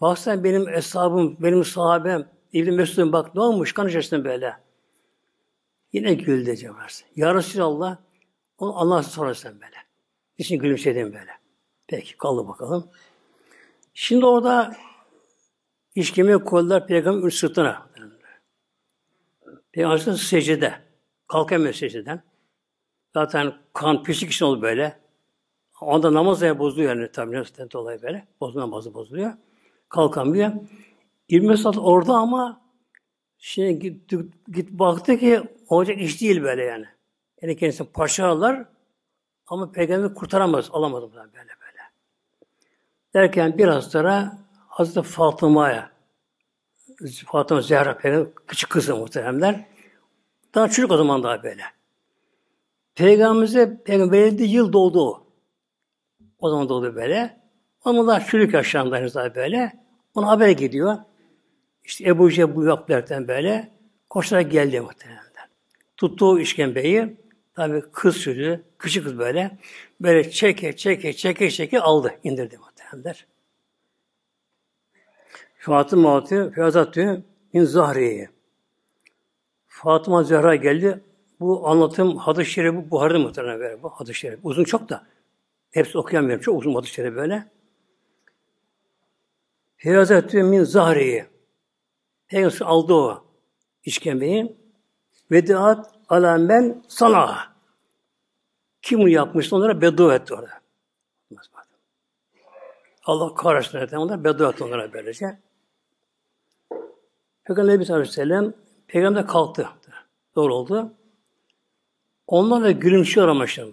[SPEAKER 1] Baksana benim hesabım, benim sahabem, İbn Mesud'un bak ne olmuş kan içerisinde böyle. Yine güldü Cebrail. Ya Resulallah onu Allah sorarsan böyle. Niçin gülümsedim böyle? Peki kaldı bakalım. Şimdi orada işkemeye koydular peygamber sırtına. Peygamber secde. Kalkamıyor secdeden. Zaten kan pislik için oldu böyle. Onda namaz da bozuluyor yani tabi dolayı böyle. Bozuluyor, namazı bozuluyor. Kalkamıyor. 20 saat orada ama şimdi git, git baktı ki olacak iş değil böyle yani. Yani kendisi paşalar ama peygamberi kurtaramaz, alamadım böyle böyle. Derken biraz sonra Hazreti Fatıma'ya Fatıma Zehra peygamber küçük kızı muhteremler. Daha çocuk o zaman daha böyle. Peygamberimize peygamber yıl doldu o. O zaman doğdu böyle. Onlar çürük yaşlarında daha böyle. Ona haber gidiyor. İşte Ebu Cehil yaptılardan böyle koşarak geldi muhtemelen. Tuttu işkembeyi. Tabi kız çocuğu, küçük kız böyle. Böyle çeke çeke çeke çeke aldı. indirdi muhtemelen. Fatıma atı, Fiyazatü min Zahriye. Fatıma Zehra geldi. Bu anlatım hadis-i şerifi Buhar'da muhtemelen böyle. Bu hadis-i şerif. Uzun çok da. Hepsi okuyamıyorum. Çok uzun hadis-i şerif böyle. Fiyazatü min Zahriye. Peygamber aldı o işkembeyi. Vedaat ala men sana. Kim bunu yapmıştı onlara beddua etti orada. Allah kahretsin onlara beddua etti onlara böylece. Peygamber Nebi Aleyhisselam Peygamber kalktı. Doğru oldu. Onlar da gülümsüyor ama işte.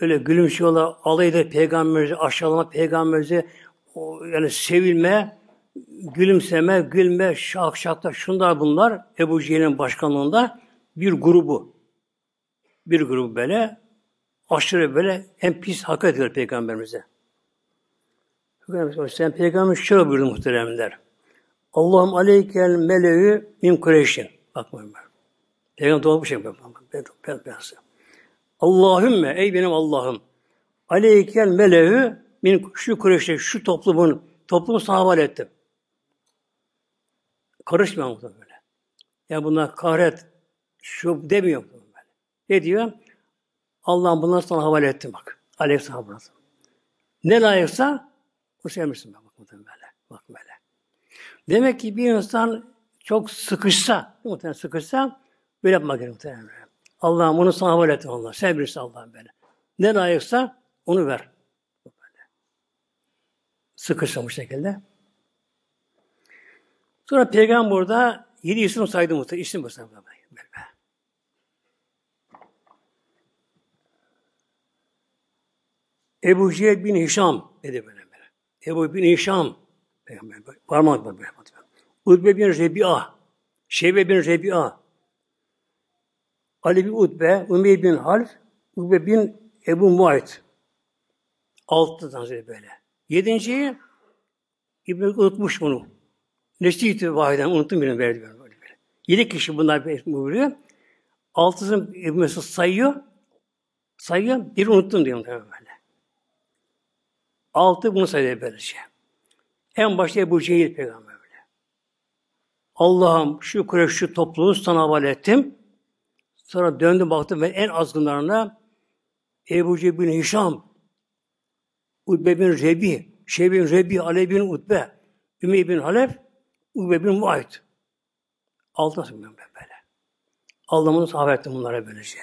[SPEAKER 1] Öyle gülümsüyorlar, alay eder peygamberimizi, aşağılama peygamberimizi, yani sevilme, gülümseme, gülme, şak şakta şunlar bunlar Ebu Cehil'in başkanlığında bir grubu. Bir grubu böyle aşırı böyle hem pis hak ediyor peygamberimize. Peygamber sen peygamber şöyle buyurdu muhteremler. Allah'ım aleykel meleğü min Kureyş'in. Bakmayın ben. Peygamber doğru bir şey yapmam. Ben, ben, ben, Allahümme ey benim Allah'ım aleykel meleğü min şu Kureyş'te şu toplumun toplumu sana havale ettim. Karışmıyor mu böyle? Yani bunlar kahret şu demiyor böyle? Ne diyor? Allah'ım bunları sana havale ettim bak. Aleyhisselam Ne layıksa o sevmişsin böyle. Bak böyle. Demek ki bir insan çok sıkışsa, muhtemelen sıkışsa böyle yapmak gerekiyor muhtemelen. Allah'ım bunu sana havale ettim Allah. Sen bilirsin Allah'ım böyle. Ne layıksa onu ver. Sıkışsa bu şekilde. Sonra peygamber burada yedi isim saydı muhtemelen. İsim bu saydı. Ebu Cehil bin Hişam dedi böyle. böyle. Ebu bin Hişam Peygamber parmak böyle. Utbe bin Rebi'a, Şeybe bin Rebi'a, Ali bin Utbe, Umeyr bin Half, Utbe bin Ebu Muayt. Altı tane böyle. Yedinciyi İbn unutmuş bunu. Nesli vahiden unuttum birini verdi böyle, böyle. Yedi kişi bunlar buyuruyor. Altısını İbn Mesud sayıyor. Sayıyor. Bir unuttum diyor böyle. Altı bunu sayıyor böylece. En başta Ebu Cehil peygamber böyle. Allah'ım şu Kureyş şu topluluğu sana havale ettim. Sonra döndüm baktım ve en azgınlarına Ebu Cehil bin Hişam, Utbe bin Rebi, Şey bin Rebi, Ali bin Utbe, Ümey bin Halef, Utbe bin Muayt. Altı ben böyle. Allah'ımın sahabe ettim bunlara böylece.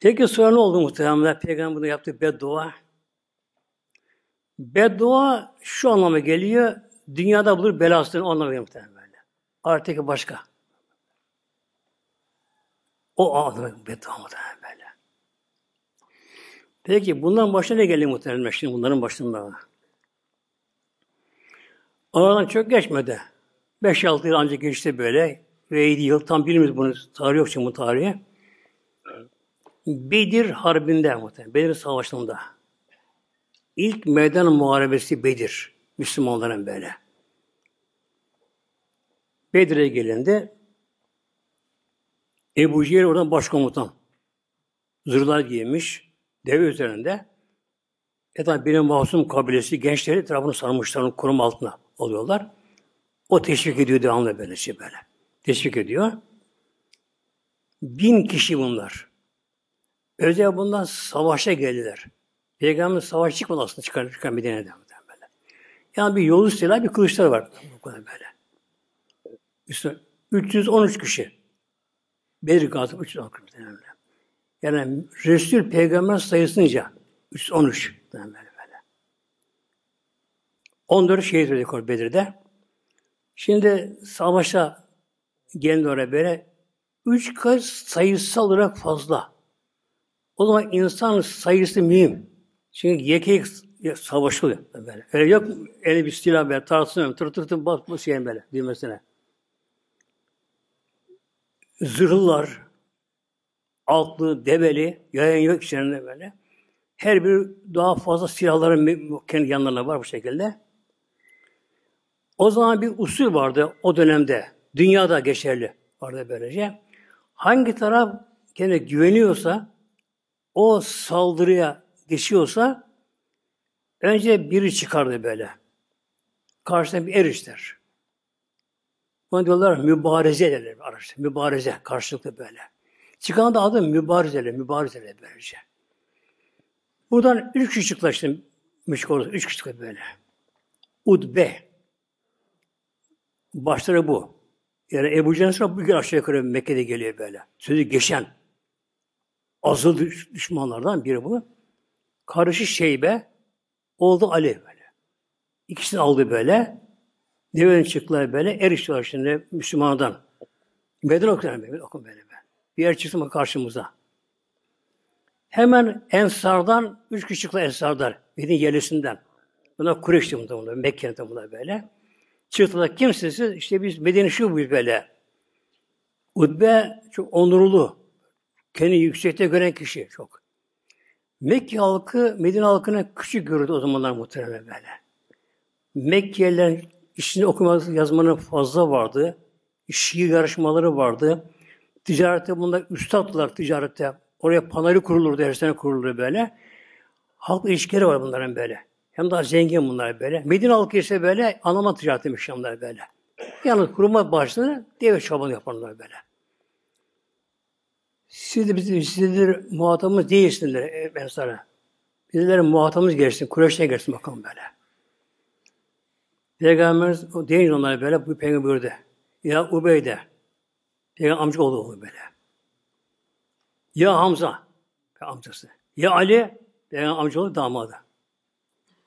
[SPEAKER 1] Peki sonra ne oldu muhtemelen? Peygamber bunu yaptı beddua. Beddua şu anlama geliyor. Dünyada bulur belasını anlamı muhtemelen böyle. Artık başka. O anlamı beddua muhtemelen böyle. Peki bundan başına ne geliyor muhtemelen şimdi bunların başında? Aradan çok geçmedi. 5-6 yıl ancak geçti böyle. Ve 7 yıl tam bilmiyoruz bunu. Tarih yok şimdi bu tarihi. Bedir Harbi'nde muhtemelen. Bedir Savaşı'nda. İlk meydan muharebesi Bedir. Müslümanların böyle. Bedir'e gelindi. Ebu Cehil oradan başkomutan. Zırhlar giymiş. Deve üzerinde. E tabi benim masum kabilesi gençleri etrafını sarmışlar, korum altına oluyorlar. O teşvik ediyor devamlı böyle şey böyle. teşvik ediyor. Bin kişi bunlar. Özel bundan savaşa geldiler. Peygamber savaş çıkmadı aslında çıkar, çıkar Medine'den böyle. Yani bir yolu silah, bir kılıçlar var. Bu kadar böyle. İşte 313 kişi. Bedir Gazi 313 kişi. Yani Resul Peygamber sayısınca 313 böyle böyle. 14 şehit öldük Bedir'de. Şimdi savaşa geldi oraya böyle üç kat sayısal olarak fazla. O zaman insan sayısı mühim. Çünkü yekek savaşılıyor böyle. Öyle yok eli bir silah böyle tartışmıyor. Tır tır tır bas bas şeyin böyle düğmesine. Zırhlılar, altlı, develi, yayan yok içlerinde böyle. Her bir daha fazla silahların kendi yanlarına var bu şekilde. O zaman bir usul vardı o dönemde. Dünyada geçerli vardı böylece. Hangi taraf kendine güveniyorsa o saldırıya geçiyorsa önce biri çıkardı böyle. Karşısına bir erişler. Bunu diyorlar mübareze derler araçta. Mübareze karşılıklı böyle. Çıkan da adı mübarezeler, mübarezeler böylece. Buradan üç kişi çıktılar işte müşrik Üç kişi çıktı böyle. Udbe. Başları bu. Yani Ebu Cehil bugün aşağı yukarı Mekke'de geliyor böyle. Sözü geçen azıl düşmanlardan biri bu. Karışı Şeybe, oldu Ali böyle. İkisini aldı böyle. Devenin çıktılar böyle. Eriştiler şimdi Müslümandan. Medine okuyan böyle. Okun böyle. Bir yer çıktı mı karşımıza. Hemen Ensar'dan, üç kişi çıktı Ensar'dan. Medine yerlisinden. Bunlar Kureyş'ti bunlar, Mekke'de bunlar böyle. Çıktılar kimsiniz? İşte biz Medine şu bu böyle. Utbe çok onurlu. Kendi yüksekte gören kişi çok. Mekke halkı Medine halkına küçük görürdü o zamanlar muhtemelen böyle. Mekkelilerin işini okuması, yazmanın fazla vardı. Şiir yarışmaları vardı. Ticarette bunlar üstadlar ticarette. Oraya panayı kurulurdu, her sene kurulurdu böyle. Halk ilişkileri var bunların böyle. Hem daha zengin bunlar böyle. Medine halkı ise böyle anlama ticareti müştemler böyle. Yalnız kuruma başlığını deve çobanı yaparlar böyle. Siz de bizim sizler muhatabımız değilsinler ben sana. Bizlerin muhatabımız gelsin, Kureyş'e gelsin bakalım böyle. Peygamberimiz o deyince onlara böyle bu peygamber buyurdu. Ya Ubeyde, peygamber amca oğlu böyle. Ya Hamza, amcası. Ya Ali, peygamber amca oğlu damadı.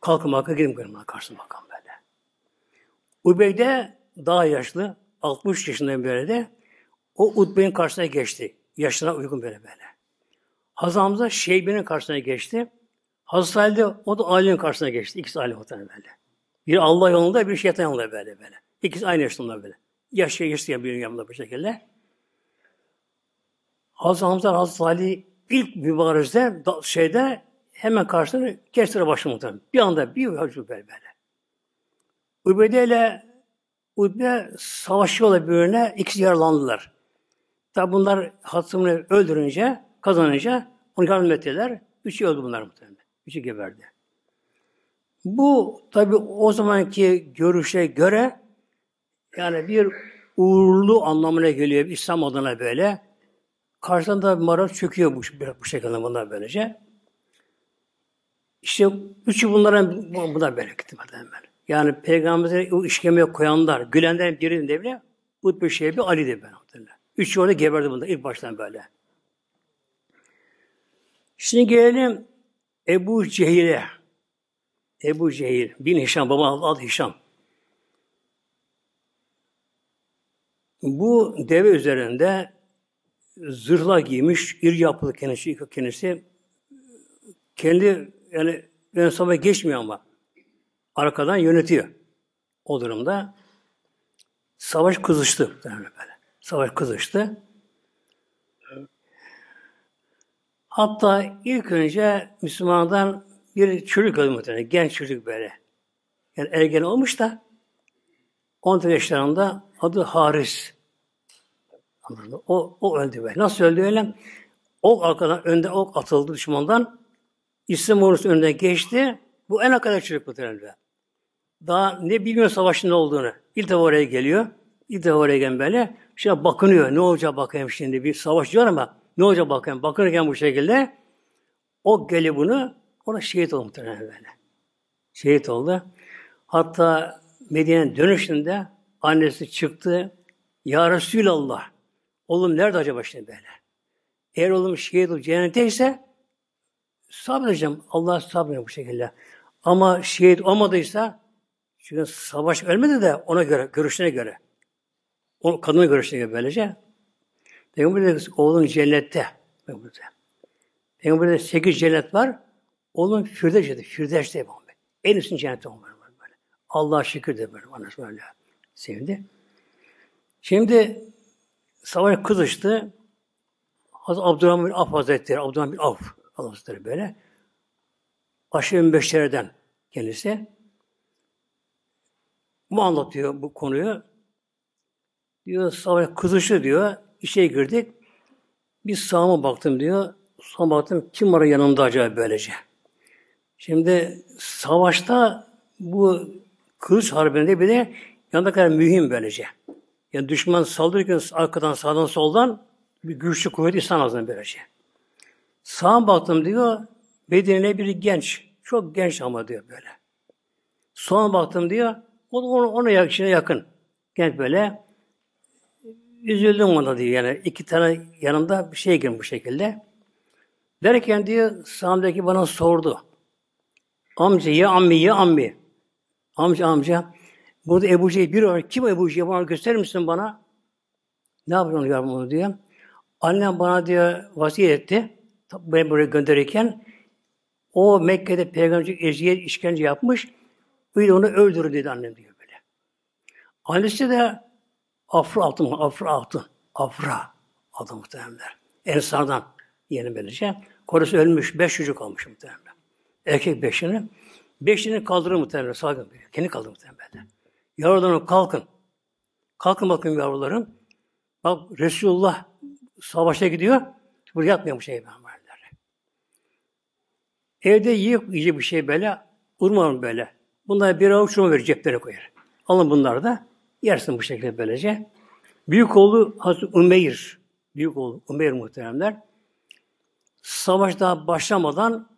[SPEAKER 1] Kalkın bakın gidin kırmızı karşısına bakalım böyle. Ubeyde daha yaşlı, 60 yaşından böyle de o Utbe'nin karşısına geçti. Yaşına uygun böyle böyle. Hazreti Hamza Şeybe'nin karşısına geçti. Hazreti Ali de o da Ali'nin karşısına geçti. İkisi Ali muhtemelen böyle. Bir Allah yolunda, bir şeytan yolunda böyle böyle. İkisi aynı yaşında böyle. Yaşya yaşlı bir yanında bu şekilde. Hazreti Hamza Hazreti Ali ilk mübarezde şeyde hemen karşısına başı muhtemelen. Bir anda bir hacı böyle böyle. Ubeyde ile Utbe savaşıyorlar birbirine, ikisi yaralandılar. Tabi bunlar hasımını öldürünce, kazanınca onu yardım ettiler. Üçü öldü bunlar muhtemelen. Üçü geberdi. Bu tabi o zamanki görüşe göre yani bir uğurlu anlamına geliyor İslam adına böyle. Karşısında mara çöküyor bu, bu şekilde bunlar böylece. İşte üçü bunların bunlar böyle hemen. Yani peygamberleri o işkemeye koyanlar, gülenlerin biri de bile bu bir şey bir Ali de ben. Üçü orada geberdi bunda ilk baştan böyle. Şimdi gelelim Ebu Cehil'e. Ebu Cehil bin Hişam, baba adı Hişam. Bu deve üzerinde zırhla giymiş, iri yapılı kendisi, kendisi kendi yani ön safhaya geçmiyor ama arkadan yönetiyor. O durumda savaş kızıştı. Böyle. Savaş kızıştı. Hatta ilk önce Müslümanlardan bir çocuk öldü muhtemelen. Genç çocuk böyle. Yani ergen olmuş da 14 yaşlarında adı Haris. O, o öldü böyle. Nasıl öldü öyle? Ok arkadan, önde ok atıldı düşmandan. İslam ordusu önüne geçti. Bu en akıllı çocuk muhtemelen. Daha ne bilmiyor savaşın ne olduğunu. İlk defa oraya geliyor. İlk defa oraya gelen böyle. Şimdi bakınıyor. Ne olacak bakayım şimdi. Bir savaş diyor ama ne olacak bakayım. Bakınırken bu şekilde o geli bunu ona şehit oldu muhtemelen böyle. Şehit oldu. Hatta Medine'nin dönüşünde annesi çıktı. Ya Resulallah. Oğlum nerede acaba şimdi böyle? Eğer oğlum şehit olup cennetteyse sabredeceğim. Allah sabredeceğim bu şekilde. Ama şehit olmadıysa çünkü savaş ölmedi de ona göre, görüşüne göre. O kadının görüşüne göre böylece. Peygamber dedi oğlun cennette. Peygamber'de sekiz cennet var. Oğlun Firdevs'te, Firdevs'te En üstün cennette olmalı böyle. Allah'a şükür de böyle. Anası böyle sevdi. Şimdi savaş kızıştı. Hazreti Abdurrahman bin Af Hazretleri, Abdurrahman bin Af Hazretleri böyle. Aşırı beşlerden kendisi. Bu anlatıyor bu konuyu. Diyor savaş kızıştı diyor. İşe girdik. Bir sağıma baktım diyor. Sonra baktım kim var yanımda acaba böylece. Şimdi savaşta bu kılıç harbinde bir de yanında kadar mühim böylece. Yani düşman saldırırken arkadan sağdan soldan bir güçlü kuvvet insan ağzına böylece. Sağa baktım diyor, bedenine bir genç. Çok genç ama diyor böyle. Sonra baktım diyor, o da ona, ona yakın. Genç böyle. Üzüldüm ona diyor yani. iki tane yanımda bir şey girmiş bu şekilde. Derken diyor, sağımdaki bana sordu. Amca, ya ammi, ya ammi. Amca, amca. Burada Ebu Cehil bir var. Kim Ebu Cehil? Bana gösterir misin bana? Ne yavrum onu diyor. Annem bana diyor vasiyet etti. Beni buraya gönderirken o Mekke'de peygamberci eziyet, işkence yapmış. Öyle onu öldürün dedi annem diyor böyle. Annesi de Afra altın, Afra altın, Afra adı muhtemelenler. Ensardan yeni böylece. Korusu ölmüş, beş çocuk kalmış muhtemelen. Erkek beşini. Beşini kaldırır muhtemelen, salgın. Kendi kaldırır muhtemelen. Yavrularım kalkın. Kalkın bakın yavrularım. Bak Resulullah savaşa gidiyor. Burada yatmıyor bu şey Peygamberler. Evde yiyip yiyecek bir şey böyle. Urmanın böyle. Bunlar bir avuç verir ceplerine koyar. Alın bunları da yersin bu şekilde böylece. Büyük oğlu Hazreti Umeyr. Büyük oğlu Umeyr muhteremler. Savaş daha başlamadan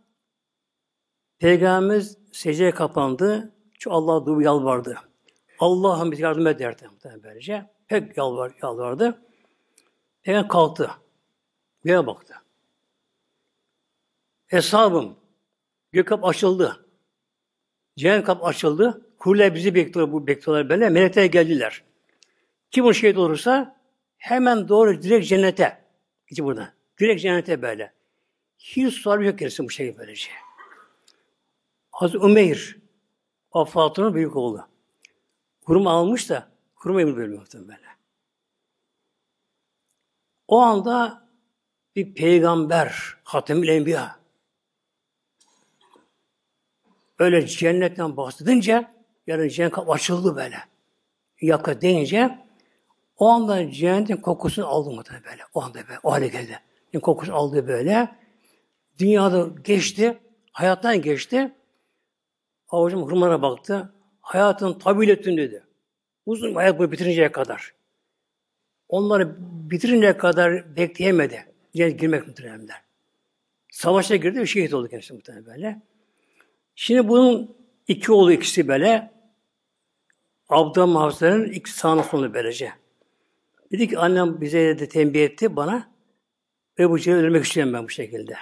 [SPEAKER 1] Peygamberimiz secdeye kapandı. Çünkü Allah'a dua yalvardı. Allah'ım bize yardım et derdi. Böylece. Pek yalvar, yalvardı. Peygamber kalktı. Göğe baktı. Hesabım. Gök kap açıldı. Cehennem kap açıldı. Kuleler bizi bekliyor, bu bekliyorlar böyle. Melekler geldiler. Kim o şehit olursa hemen doğru direkt cennete. Gitti burada. Direkt cennete böyle. Hiç soru yok gerisi bu şey böylece. Hazreti Umeyr Affatun'un büyük oğlu. Kurum almış da kurum emri bölümü böyle. O anda bir peygamber, Hatemül Enbiya öyle cennetten bahsedince yani cennet açıldı böyle. Yaka deyince o anda cennetin kokusunu aldı mı böyle. O anda böyle. O hale geldi. Yani kokusunu aldı böyle. Dünyada geçti. Hayattan geçti. Avucum hurmana baktı. Hayatın tabilettin dedi. Uzun hayat boyu bitirinceye kadar. Onları bitirinceye kadar bekleyemedi. Cennet girmek muhteremler. Savaşa girdi ve şehit oldu kendisi böyle. Şimdi bunun iki oğlu ikisi böyle Abdülhamid Hafızlar'ın iki sağına sonu böylece. Dedi ki annem bize de tembih etti bana. Ve bu Cehil ölmek istiyorum ben bu şekilde.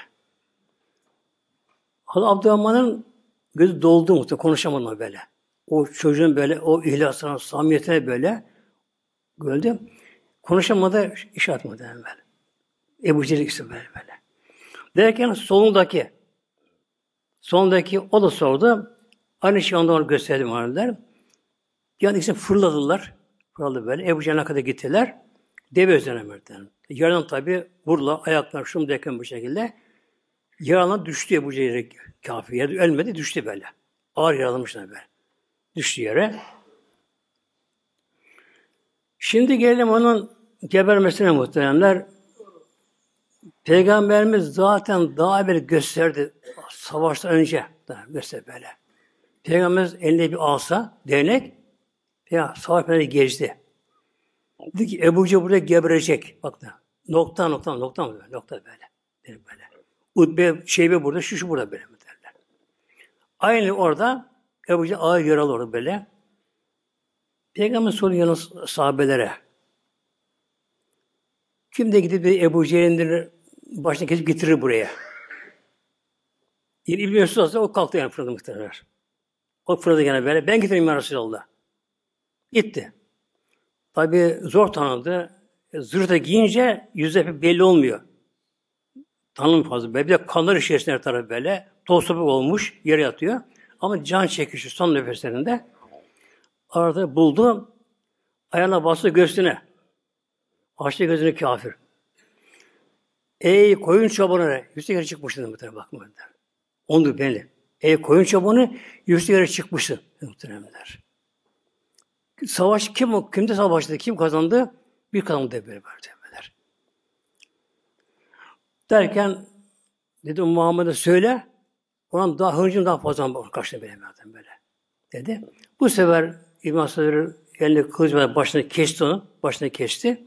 [SPEAKER 1] Abdurrahman'ın gözü doldu muhtemelen konuşamadı böyle. O çocuğun böyle o ihlasına, samimiyetine böyle gördü. Konuşamadı, iş atmadı hemen böyle. Ebu Cehil ikisi böyle böyle. Derken solundaki solundaki o da sordu. Aynı şey ondan gösterdim onlar. Yani ikisi fırladılar. Fırladı böyle. Ebu Cehil'e kadar gittiler. Deve üzerine verdiler. Yarın tabi burla ayaklar şum deken bu şekilde. Yaralan düştü Ebu Cehil'e kafir. Yani ölmedi düştü böyle. Ağır yaralanmışlar böyle. Düştü yere. Şimdi gelelim onun gebermesine muhteremler. Peygamberimiz zaten daha evvel gösterdi savaştan önce göster böyle. Peygamberimiz elinde bir asa, değnek ya savaş böyle geçti. Dedi ki Ebu Cehil burada geberecek. Bak da. Nokta nokta nokta mı? Nokta böyle. Dedi böyle. Utbe, Şeybe burada, şu şu burada böyle mi derler. Aynı orada Ebu Cehil ağır yaralı orada böyle. Peygamber soruyor yalnız sahabelere. Kim de gidip Ebu Cehil'in başına kesip getirir buraya. Yine İbn Mesud olsa o kalktı yani fırladı muhtemelen. O fırladı gene böyle. Ben getireyim ya Resulallah. Gitti. Tabi zor tanındı. E, zırhta giyince yüzde belli olmuyor. Tanım fazla. Böyle. Bir de kanlar içerisinde her tarafı böyle. Toz olmuş. Yere yatıyor. Ama can çekişi son nefeslerinde. Arada buldu. Ayağına bastı göğsüne. Açtı gözünü kafir. Ey koyun çobanı, yüzde yere çıkmıştı muhtemelen bakma. Ondu belli. Ey koyun çobanı, yüzde yere çıkmıştı muhteremler. Savaş kim kimde savaştı? Kim kazandı? Bir kazandı böyle böyle. Derken dedi Muhammed'e söyle onun daha hıncım daha fazla kaçtı böyle böyle. Dedi. Bu sefer İbn Sadır elini kılıç başını kesti onu. Başını kesti.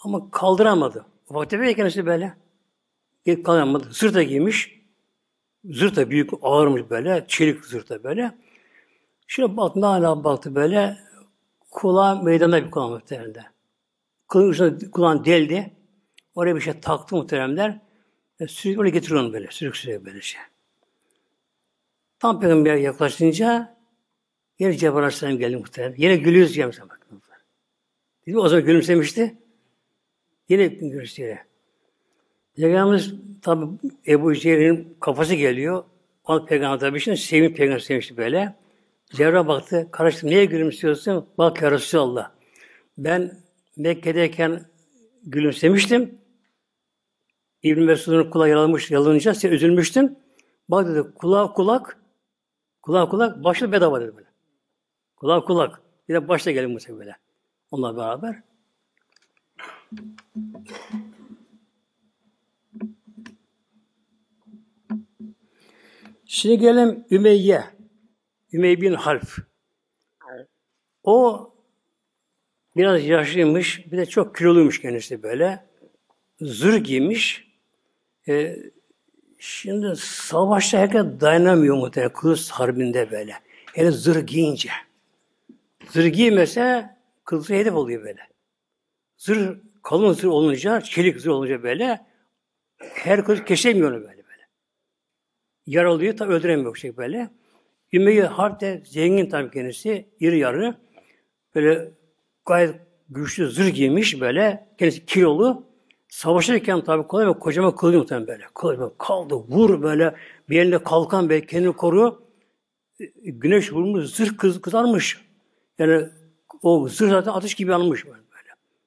[SPEAKER 1] Ama kaldıramadı. Ufak tefek kendisi böyle. Kaldıramadı. Zırta giymiş. Zırta büyük ağırmış böyle. Çelik zırta böyle. Şöyle baktı, hala baktı böyle. Kulağı meydanda bir kulağı muhteremde. Kılıcını kulağını deldi. Oraya bir şey taktı muhteremler. E, sürekli oraya getiriyor onu böyle. Sürekli sürekli böyle şey. Tam peygamber yaklaşınca yine Cebrail Aleyhisselam geldi muhterem. Yine gülüyoruz diye mesela bak. Dedi, o zaman gülümsemişti. Yine gülümsüyor. Peygamberimiz tabi Ebu Cehil'in kafası geliyor. O peygamber tabi şimdi sevim peygamber sevmişti böyle. Cerrah baktı. Karıştı. Niye gülümsüyorsun? Bak ya Resulallah. Ben Mekke'deyken gülümsemiştim. İbn Mesud'un kulağı yalamış, yalınca sen üzülmüştün. Bak dedi kulak kulak kulak kulak başlı bedava dedi böyle. Kulak kulak. Bir de başta gelin bu böyle. Onunla beraber. Şimdi gelelim Ümeyye. Ümeyye bin Harf. O biraz yaşlıymış, bir de çok kiloluymuş kendisi böyle. Zırh giymiş. Ee, şimdi savaşta herkes dayanamıyor muhtemelen Kılıç harbinde böyle. Hele zırh giyince. Zırh giymese kılıcı hedef oluyor böyle. Zırh, kalın zırh olunca, çelik zırh olunca böyle her kız kesemiyor böyle böyle. Yaralıyor, tabi öldüremiyor şekilde böyle. Ümeyye Harp de zengin tabii kendisi, iri yarı. Böyle gayet güçlü zırh giymiş böyle. Kendisi kilolu. Savaşırken tabii kolay ve kocaman kılıcı muhtemelen böyle. Kolay böyle kaldı, vur böyle. Bir elinde kalkan böyle kendini koruyor. Güneş vurmuş, zırh kız, kızarmış. Yani o zırh zaten ateş gibi yanmış böyle.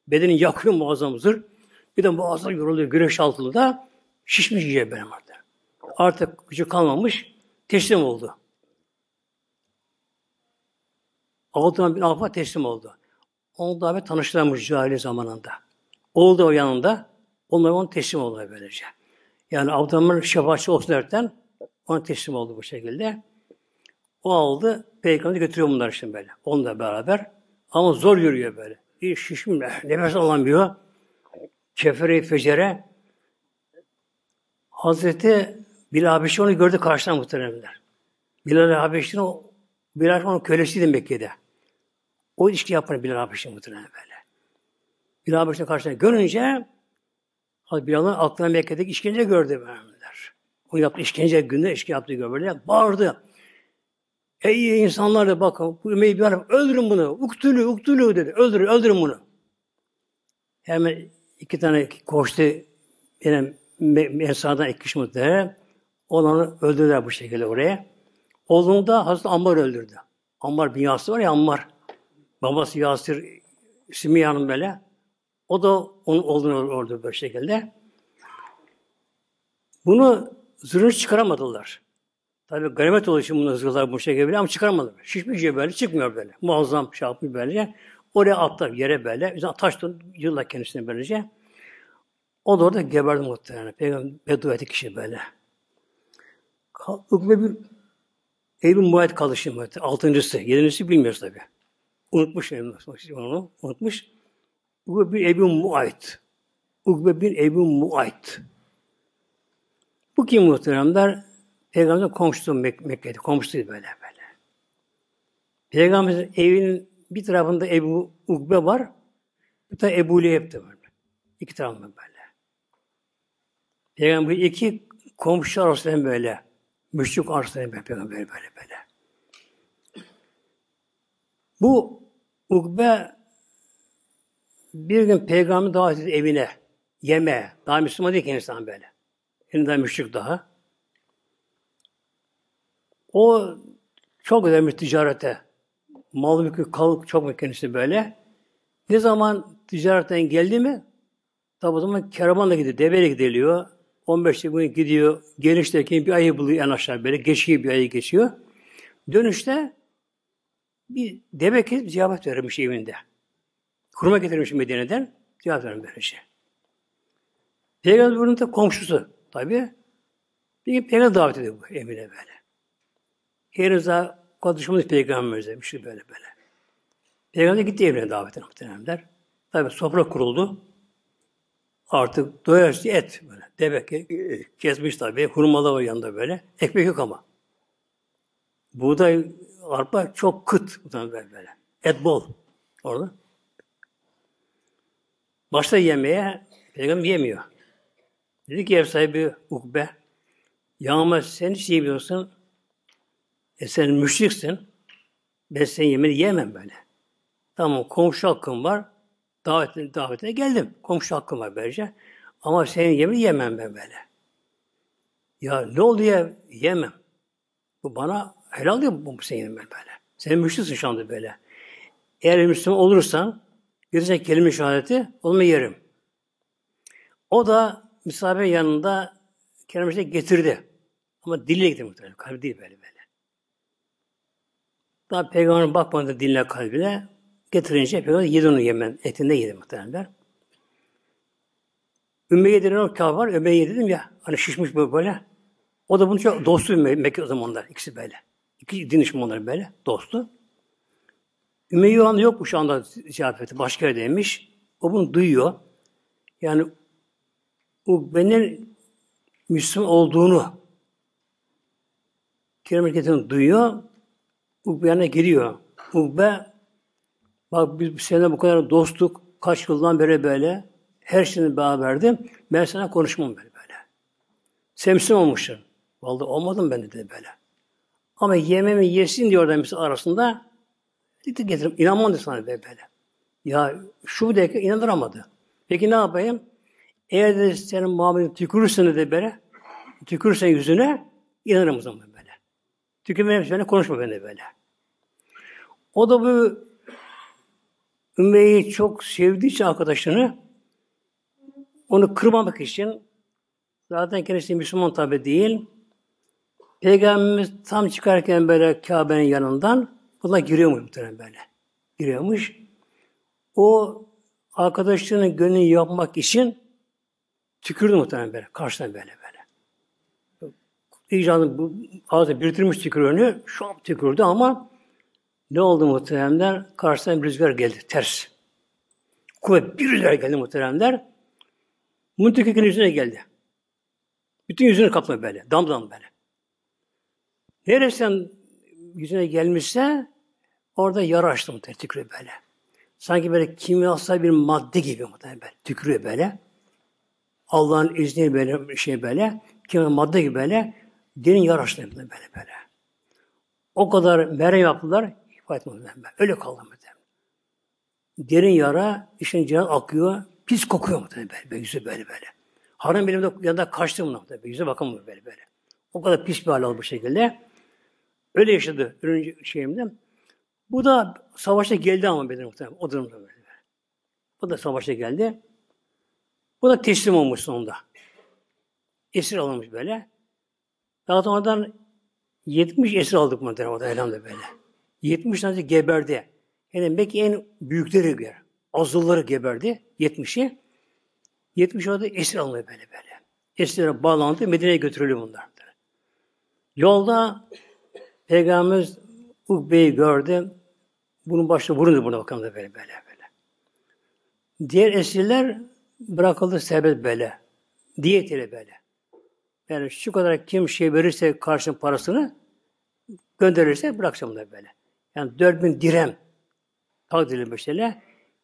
[SPEAKER 1] Bedeni yakıyor muazzam zırh. Bir de muazzam yoruluyor güneş altında da şişmiş iyice benim artık. Artık gücü kalmamış, teslim oldu. Altıman bin Affan teslim oldu. Onu da bir tanıştırmış cahili zamanında. Oldu o yanında. Onlar onu teslim oldu böylece. Yani Abdurrahman şefaatçi olsun derken ona teslim oldu bu şekilde. O aldı, peygamberi götürüyor bunlar şimdi böyle. Onunla beraber. Ama zor yürüyor böyle. Bir şişmiş, nefes alamıyor. Kefere-i fecere. Hazreti Bilal Habeşi onu gördü karşıdan muhteremler. Bilal Habeşi'nin Bilal onun kölesiydi Mekke'de. O ilişki yapar Bilal Habeşi muhtemelen böyle. Bilal Habeşi'nin karşısına görünce Bilal'ın aklına Mekke'deki işkence gördü vermediler. O yaptığı işkence günde işkence yaptığı gördü. Bağırdı. Ey insanlar da bakın bu Ümeyye Bilal öldürün bunu. Uktülü, uktülü dedi. Öldürün, öldürün bunu. Hemen iki tane koştu yine Ensar'dan iki kişi muhtemelen. Onları öldürdüler bu şekilde oraya. Oğlunu da Hazreti Ammar öldürdü. Ammar bin Yasir var ya Ammar. Babası Yasir Sümeyye'nin böyle. O da onun oğlunu öldürdü böyle şekilde. Bunu zırhını çıkaramadılar. Tabi ganimet olduğu için bunu zırhlar bu şekilde ama çıkaramadılar. Şişmiş böyle çıkmıyor böyle. Muazzam şey yapmış böylece. Oraya atlar yere böyle. Üzerine taş yılla kendisine böylece. O da orada geberdi muhtemelen. Peygamber beddua etti kişi böyle. Ukbe bir Eylül muayet kalışı muayet. Altıncısı. Yedincisi bilmiyoruz tabi. Unutmuş onu. Unutmuş. Ukbe bin Ebu Muayt. Ukbe bin Ebu Muayt. Bu kim muhteremler? Peygamberin komşusu Mek Mekke'de. Komşusuydu böyle böyle. Peygamberin evinin bir tarafında Ebu Ukbe var. Bir tane Ebu Leheb de var. İki tarafında böyle. Peygamber iki komşu arasında böyle. Müşrik arasında böyle, böyle böyle böyle. Bu Ukbe bir gün peygamber davet etti evine. Yeme. Daha Müslüman değil ki insan böyle. Şimdi daha müşrik daha. O çok önemli ticarete. Mal mülkü kalıp çok mu kendisi böyle. Ne zaman ticaretten geldi mi tabi o zaman kervanla gidiyor. Deveyle gidiliyor. 15 gün gidiyor. Gelişteki bir ayı buluyor en aşağı böyle. Geçiyor bir ayı geçiyor. Dönüşte bir deve kesip ziyafet vermiş evinde. Kurma getirmiş Medine'den. Ziyafet vermiş şey. Peygamber bunun da komşusu tabi. Bir peygamber davet ediyor bu evine böyle. Henüz daha konuşmamız peygamberimize bir böyle böyle. Peygamber gitti evine davetine muhtemelenler. Tabi sofra kuruldu. Artık doyarsa et böyle. Deve kesmiş tabi. Hurmalı var yanında böyle. Ekmek yok ama. Buğday, arpa çok kıt. Böyle, böyle. Et bol. Orada. Başta yemeye peygamber yemiyor. Dedi ki ev sahibi Ukbe, ya sen hiç yemiyorsun. E sen müşriksin. Ben senin yemeğini yemem böyle. Tamam komşu hakkım var. Davetine, davetine geldim. Komşu hakkım var böylece. Ama senin yemeğini yemem ben böyle. Ya ne oldu ya? Yemem. Bu bana helal değil bu senin böyle. Sen müşriksin şu anda böyle. Eğer Müslüman olursan, gelirsen kelime şehadeti, onu yerim. O da misafir yanında kelimesini getirdi. Ama dille getirdi muhtemelen. Kalbi değil böyle böyle. Daha peygamber bakmadı diline kalbine. Getirince peygamber yedi onu yemen. Etinde yedi muhtemelen. Ümmeye denen o kâr var. Ümmeye dedim ya. Hani şişmiş böyle. O da bunu çok dostu Mekke o zamanlar. ikisi böyle. İki din düşmanları böyle. Dostu. Ümeyye o anda yok şu anda ziyafeti. Başka yerdeymiş. O bunu duyuyor. Yani Ukbe'nin Müslüman olduğunu Kerem duyuyor. Ukbe yanına giriyor. Ukbe bak biz seninle bu kadar dostluk kaç yıldan beri böyle her şeyini beraberdim. Ben sana konuşmam böyle böyle. Sen Müslüman olmuşsun. Vallahi olmadım ben de dedi böyle. Ama yememi yesin diyor da arasında gitti getirip inanmam dedi sana böyle. Ya şu dakika inandıramadı. Peki ne yapayım? Eğer de senin Muhammed'in tükürürsen de böyle, tükürürsen yüzüne, inanırım o zaman böyle. Tükürmeye böyle konuşma benimle böyle. O da bu Ümmeyi çok sevdiği için arkadaşını onu kırmamak için zaten kendisi Müslüman tabi değil. Peygamberimiz tam çıkarken böyle Kabe'nin yanından buna giriyormuş muhtemelen böyle. Giriyormuş. O arkadaşlarının gönlünü yapmak için tükürdü muhtemelen böyle. Karşıdan böyle böyle. İyice bu ağzı biriktirmiş tükürüğünü. An tükürdü ama ne oldu muhteremler? Karşıdan bir rüzgar geldi. Ters. Kuvvet bir rüzgar geldi muhteremler. Muntikik'in yüzüne geldi. Bütün yüzünü kapladı böyle. Dam böyle. Neresinden yüzüne gelmişse orada yara açtı muhtemelen tükürüyor böyle. Sanki böyle kimyasal bir madde gibi muhtemelen böyle. Tükürüyor böyle. Allah'ın izniyle böyle şey böyle. Kimyasal madde gibi böyle. Derin yara açtı böyle böyle. O kadar merhem yaptılar. İfade etmem Öyle kaldım muhtemelen. Derin yara, işin can akıyor, pis kokuyor muhtemelen böyle, böyle yüzü böyle böyle. Harun benim de yanında kaçtı muhtemelen, yüze bakamıyor böyle böyle. O kadar pis bir hal oldu bu şekilde. Öyle yaşadı ürün şeyimde. Bu da savaşta geldi ama benim muhtemelen. O durumda böyle. Bu da savaşta geldi. Bu da teslim olmuş sonunda. Esir alınmış böyle. Daha sonradan 70 esir aldık muhtemelen o da elhamdülillah böyle. 70 tanesi geberdi. Yani belki en büyükleri bir. Azılları geberdi. 70'i. 70 orada esir alınıyor böyle böyle. Esirlere bağlandı. Medine'ye götürülüyor bunlar. Yolda Peygamberimiz Ukbe'yi gördü. Bunun başına vurundu buna bakalım da böyle böyle böyle. Diğer esirler bırakıldı serbest böyle. Diyet ile böyle. Yani şu kadar kim şey verirse karşın parasını gönderirse bırakacağım da böyle. Yani 4000 dirhem takdir mesela.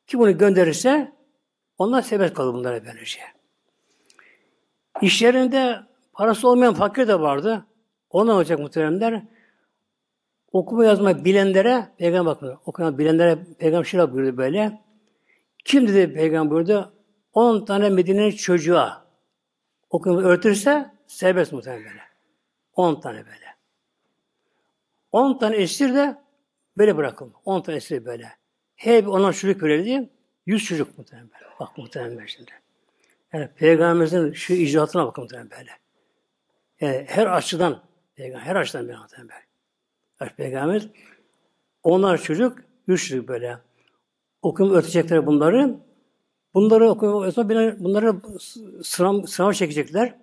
[SPEAKER 1] Kim bunu gönderirse onlar serbest kalır bunlara böylece. İşlerinde parası olmayan fakir de vardı. Ona olacak muhteremler. Okuma yazma bilenlere peygamber bakın. Okuma bilenlere peygamber şöyle buyurdu böyle. Kim dedi peygamber buyurdu? 10 tane Medine'nin çocuğa okuma öğretirse serbest muhtemelen böyle. 10 tane böyle. 10 tane esir de böyle bırakılma. 10 tane esir böyle. Hep ona çocuk verildi. 100 çocuk muhtemelen böyle. Bak muhtemelen şimdi. Yani Peygamberimizin şu icraatına bakın muhtemelen böyle. Yani her açıdan Peygamber, her açıdan bir muhtemelen böyle. Peygamberimiz onlar çocuk, yüz çocuk böyle. Okuyup ötecekler bunları. Bunları okuyup bunları sınav, sınav çekecekler.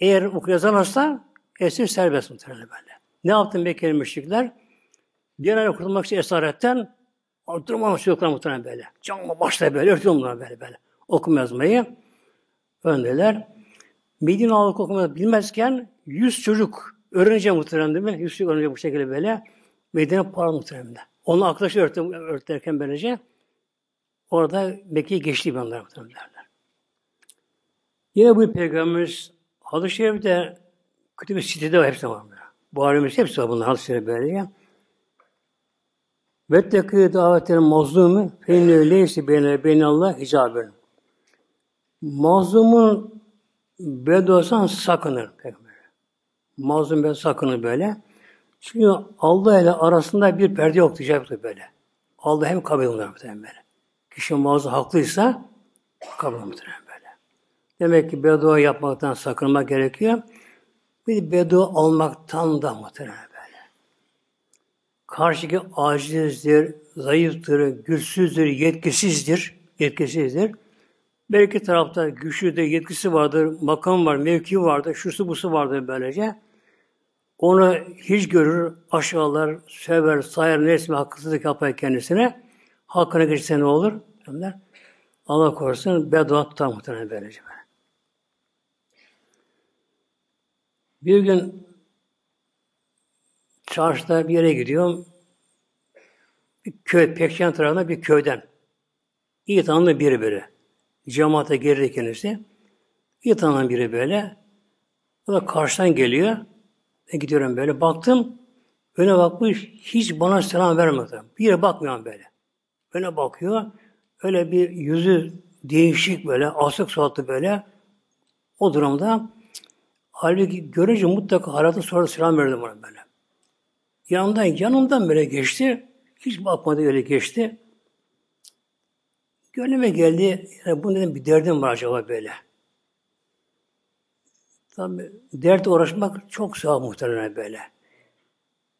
[SPEAKER 1] Eğer oku yazarlarsa esir serbest muhtemelen böyle. Ne yaptı Mekkeli müşrikler? Bir ay kurtulmak için esaretten durmamış çocuklar muhtemelen böyle. Canlı başla böyle, örtüyor bunlar böyle böyle. Okuma yazmayı öndeler. Medine halkı okumayı bilmezken yüz çocuk öğrenci muhtemelen değil mi? Çocuk öğrenci bu şekilde böyle. Medine para muhtemelen. Onun arkadaşı örtü, örterken böylece orada Mekke'yi geçti onlar muhtemelen. Yine bu Peygamberimiz Hadis-i Şerif'te kötü bir sitede var, hepsi var. Buhari'miz hepsi var bunlar hadis-i şerif böyle. Vettekî davetlerin mazlumu feinne leysi beyne beyne Allah hicabın. Mazlumun bedduasan sakınır. Mazlum ben sakınır böyle. Çünkü Allah ile arasında bir perde yok diyecek böyle. Allah hem kabul eder böyle. Kişi mazlum haklıysa kabul eder böyle. Demek ki beddua yapmaktan sakınmak gerekiyor. Bir beddua almaktan da muhtemelen böyle. Karşıki acizdir, zayıftır, güçsüzdür, yetkisizdir, yetkisizdir. Belki tarafta güçlü de yetkisi vardır, makam var, mevki vardır, şusu busu vardır böylece. Onu hiç görür, aşağılar, sever, sayar, nesmi haksızlık yapar kendisine. Hakkına geçse ne olur? Allah korusun beddua tutar muhtemelen böylece. Bir gün çarşıda bir yere gidiyorum. Bir köy, Pekşen tarafında bir köyden. İyi tanıdığı biri böyle. Cemaate girdi kendisi. İyi tanınan biri böyle. O da karşıdan geliyor. Ben gidiyorum böyle. Baktım. Öne bakmış. Hiç bana selam vermedi. Bir yere bakmıyor böyle. Öne bakıyor. Öyle bir yüzü değişik böyle. Asık suratlı böyle. O durumda Halbuki görünce mutlaka hayatı sonra selam verdim ona böyle. Yanımdan, yanımdan böyle geçti. Hiç bakmadı öyle geçti. Gönlüme geldi. Yani bu dedim bir derdim var acaba böyle. Tabi dert uğraşmak çok sevap muhtemelen böyle.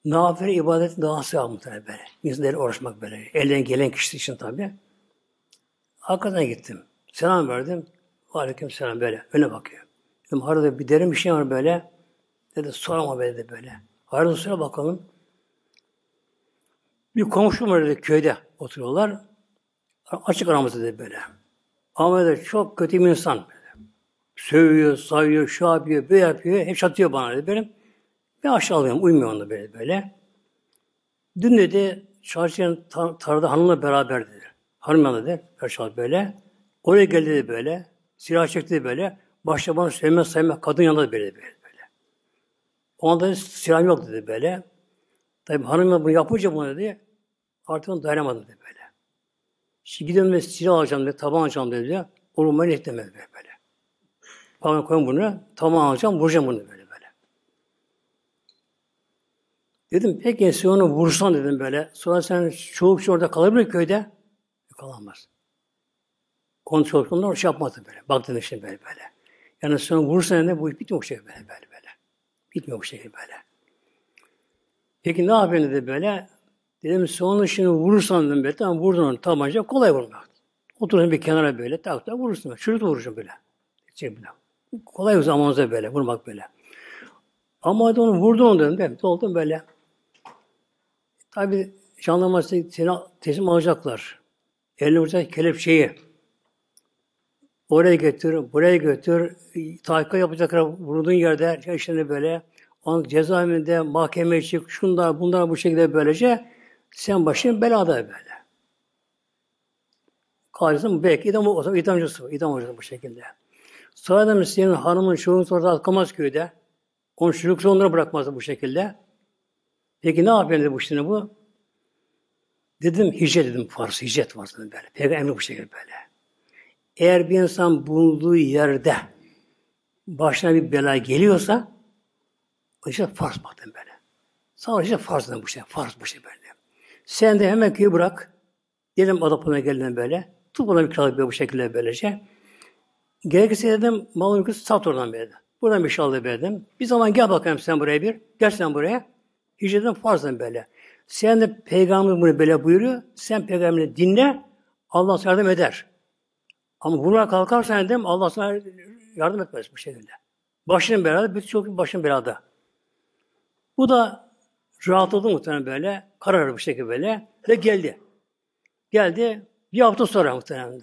[SPEAKER 1] Nafile ibadet daha sevap muhtemelen böyle. İnsanlara uğraşmak böyle. Elden gelen kişi için tabi. Hakikaten gittim. Selam verdim. Aleyküm selam böyle. Öne bakıyor. Dedim arada bir derin bir şey var böyle. Dedi sorma be dedi böyle. Arada sıra bakalım. Bir komşum var dedi köyde oturuyorlar. Açık aramızda dedi böyle. Ama dedi çok kötü bir insan. Böyle. Sövüyor, sayıyor, şu yapıyor, bu yapıyor. Hep çatıyor bana dedi benim. Ben aşağılıyorum, uymuyor onda böyle böyle. Dün dedi çarşıya tar tarlada hanımla beraber dedi. Hanım dedi, aşağı böyle. Oraya geldi dedi böyle. Silah çekti böyle. Başta bana sevmez sevmez kadın yanında böyle böyle. böyle. O anda silahım yok dedi böyle. Tabi hanım bunu yapınca bunu dedi. Artık dayanamadım dedi böyle. Şimdi gidelim ve silah alacağım dedi, taban alacağım dedi. Onu ben etmedi böyle. Bana koyun bunu, taban alacağım, vuracağım bunu böyle böyle. Dedim peki sen onu vursan dedim böyle. Sonra sen çoğu kişi orada kalır mı köyde? Kalamaz. Kontrol onlar şey yapmadı böyle. Baktın işte böyle böyle. Yani sonra vurursan ne bu bitmiyor bu şekilde böyle böyle böyle. Bitmiyor bu şekilde böyle. Peki ne yapayım dedi böyle. Dedim sonra şimdi vurursan dedim böyle. Tamam vurdun onu tabanca kolay vurmak. Oturun bir kenara böyle tak tak vurursun. Şurada vurursun böyle. Şey böyle. Kolay zamanınızda böyle vurmak böyle. Ama onu vurdun onu dedim. Evet, oldum böyle. Tabi jandarması seni teslim alacaklar. Eline vuracak kelepçeyi. Oraya götür, buraya götür. Tahkik yapacaklar vurduğun yerde işte böyle. Onun cezaevinde mahkemeye çık, şunlar bunlar bu şekilde böylece sen başın belada böyle. Kalırsın belki idam, o idamcısı, idam hocası bu şekilde. Sonra da senin hanımın çoğunu sonra atkamaz köyde. Onun çocuk onları bırakmaz bu şekilde. Peki ne yapayım dedi bu şimdi bu? Dedim hicret dedim farz, hicret var dedim böyle. Peygamber bu şekilde böyle. Eğer bir insan bulunduğu yerde başına bir bela geliyorsa o işte farz baktım böyle. Sonra işte farz dedim bu şey, farz bu şey böyle. Sen de hemen köyü bırak. Dedim adapına geldim böyle. Tut bana bir kiralık bu şekilde böylece. Gerekirse dedim malın yükü sat oradan böyle. Buradan bir şallı verdim. Bir zaman gel bakayım sen buraya bir. Gel sen buraya. Hicretten farzdan böyle. Sen de peygamber bunu böyle buyuruyor. Sen peygamberi dinle. Allah sana yardım eder. Ama buna kalkarsan dedim Allah sana yardım etmez bu şekilde. Başın belada, birçok başın belada. Bu da rahatladı muhtemelen böyle. Karar bu şekilde böyle. Ve geldi. Geldi. Bir hafta sonra muhtemelen.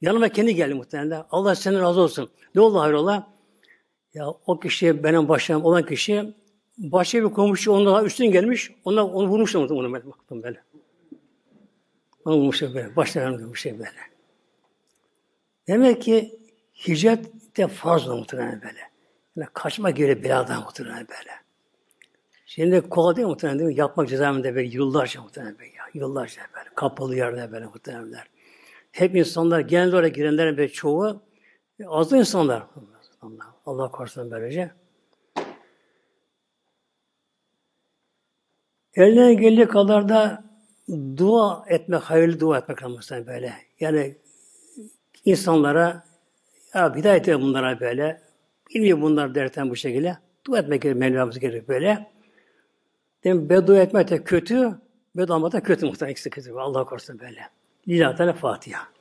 [SPEAKER 1] Yanıma kendi geldi muhtemelen. Allah senden razı olsun. Ne oldu hayrola? Ya o kişi benim başım olan kişi başka bir komşu ondan üstün gelmiş. Onlar onu vurmuşlar onu ben baktım böyle. Onu vurmuşlar böyle. Başlarına bir şey böyle. Demek ki hicret de farz muhtemelen böyle. Yani kaçma göre beladan muhtemelen böyle. Şimdi kolay değil muhtemelen değil mi? Yapmak cezaevinde böyle yıllarca muhtemelen böyle. Ya, yıllarca böyle. Kapalı yerde böyle muhtemelen. Hep insanlar, genel olarak girenlerin ve çoğu azı insanlar. Allah, Allah korusun böylece. Elinden geldiği kadar da dua etmek, hayırlı dua etmek lazım böyle. Yani insanlara ya hidayet et bunlara böyle. Bilmiyor bunlar derten bu şekilde. Dua etmek gerekiyor, Mevlamız böyle. Demek beddua etmek de kötü, beddua da kötü muhtemelen ikisi kötü. Allah korusun böyle. Lillahi Teala Fatiha.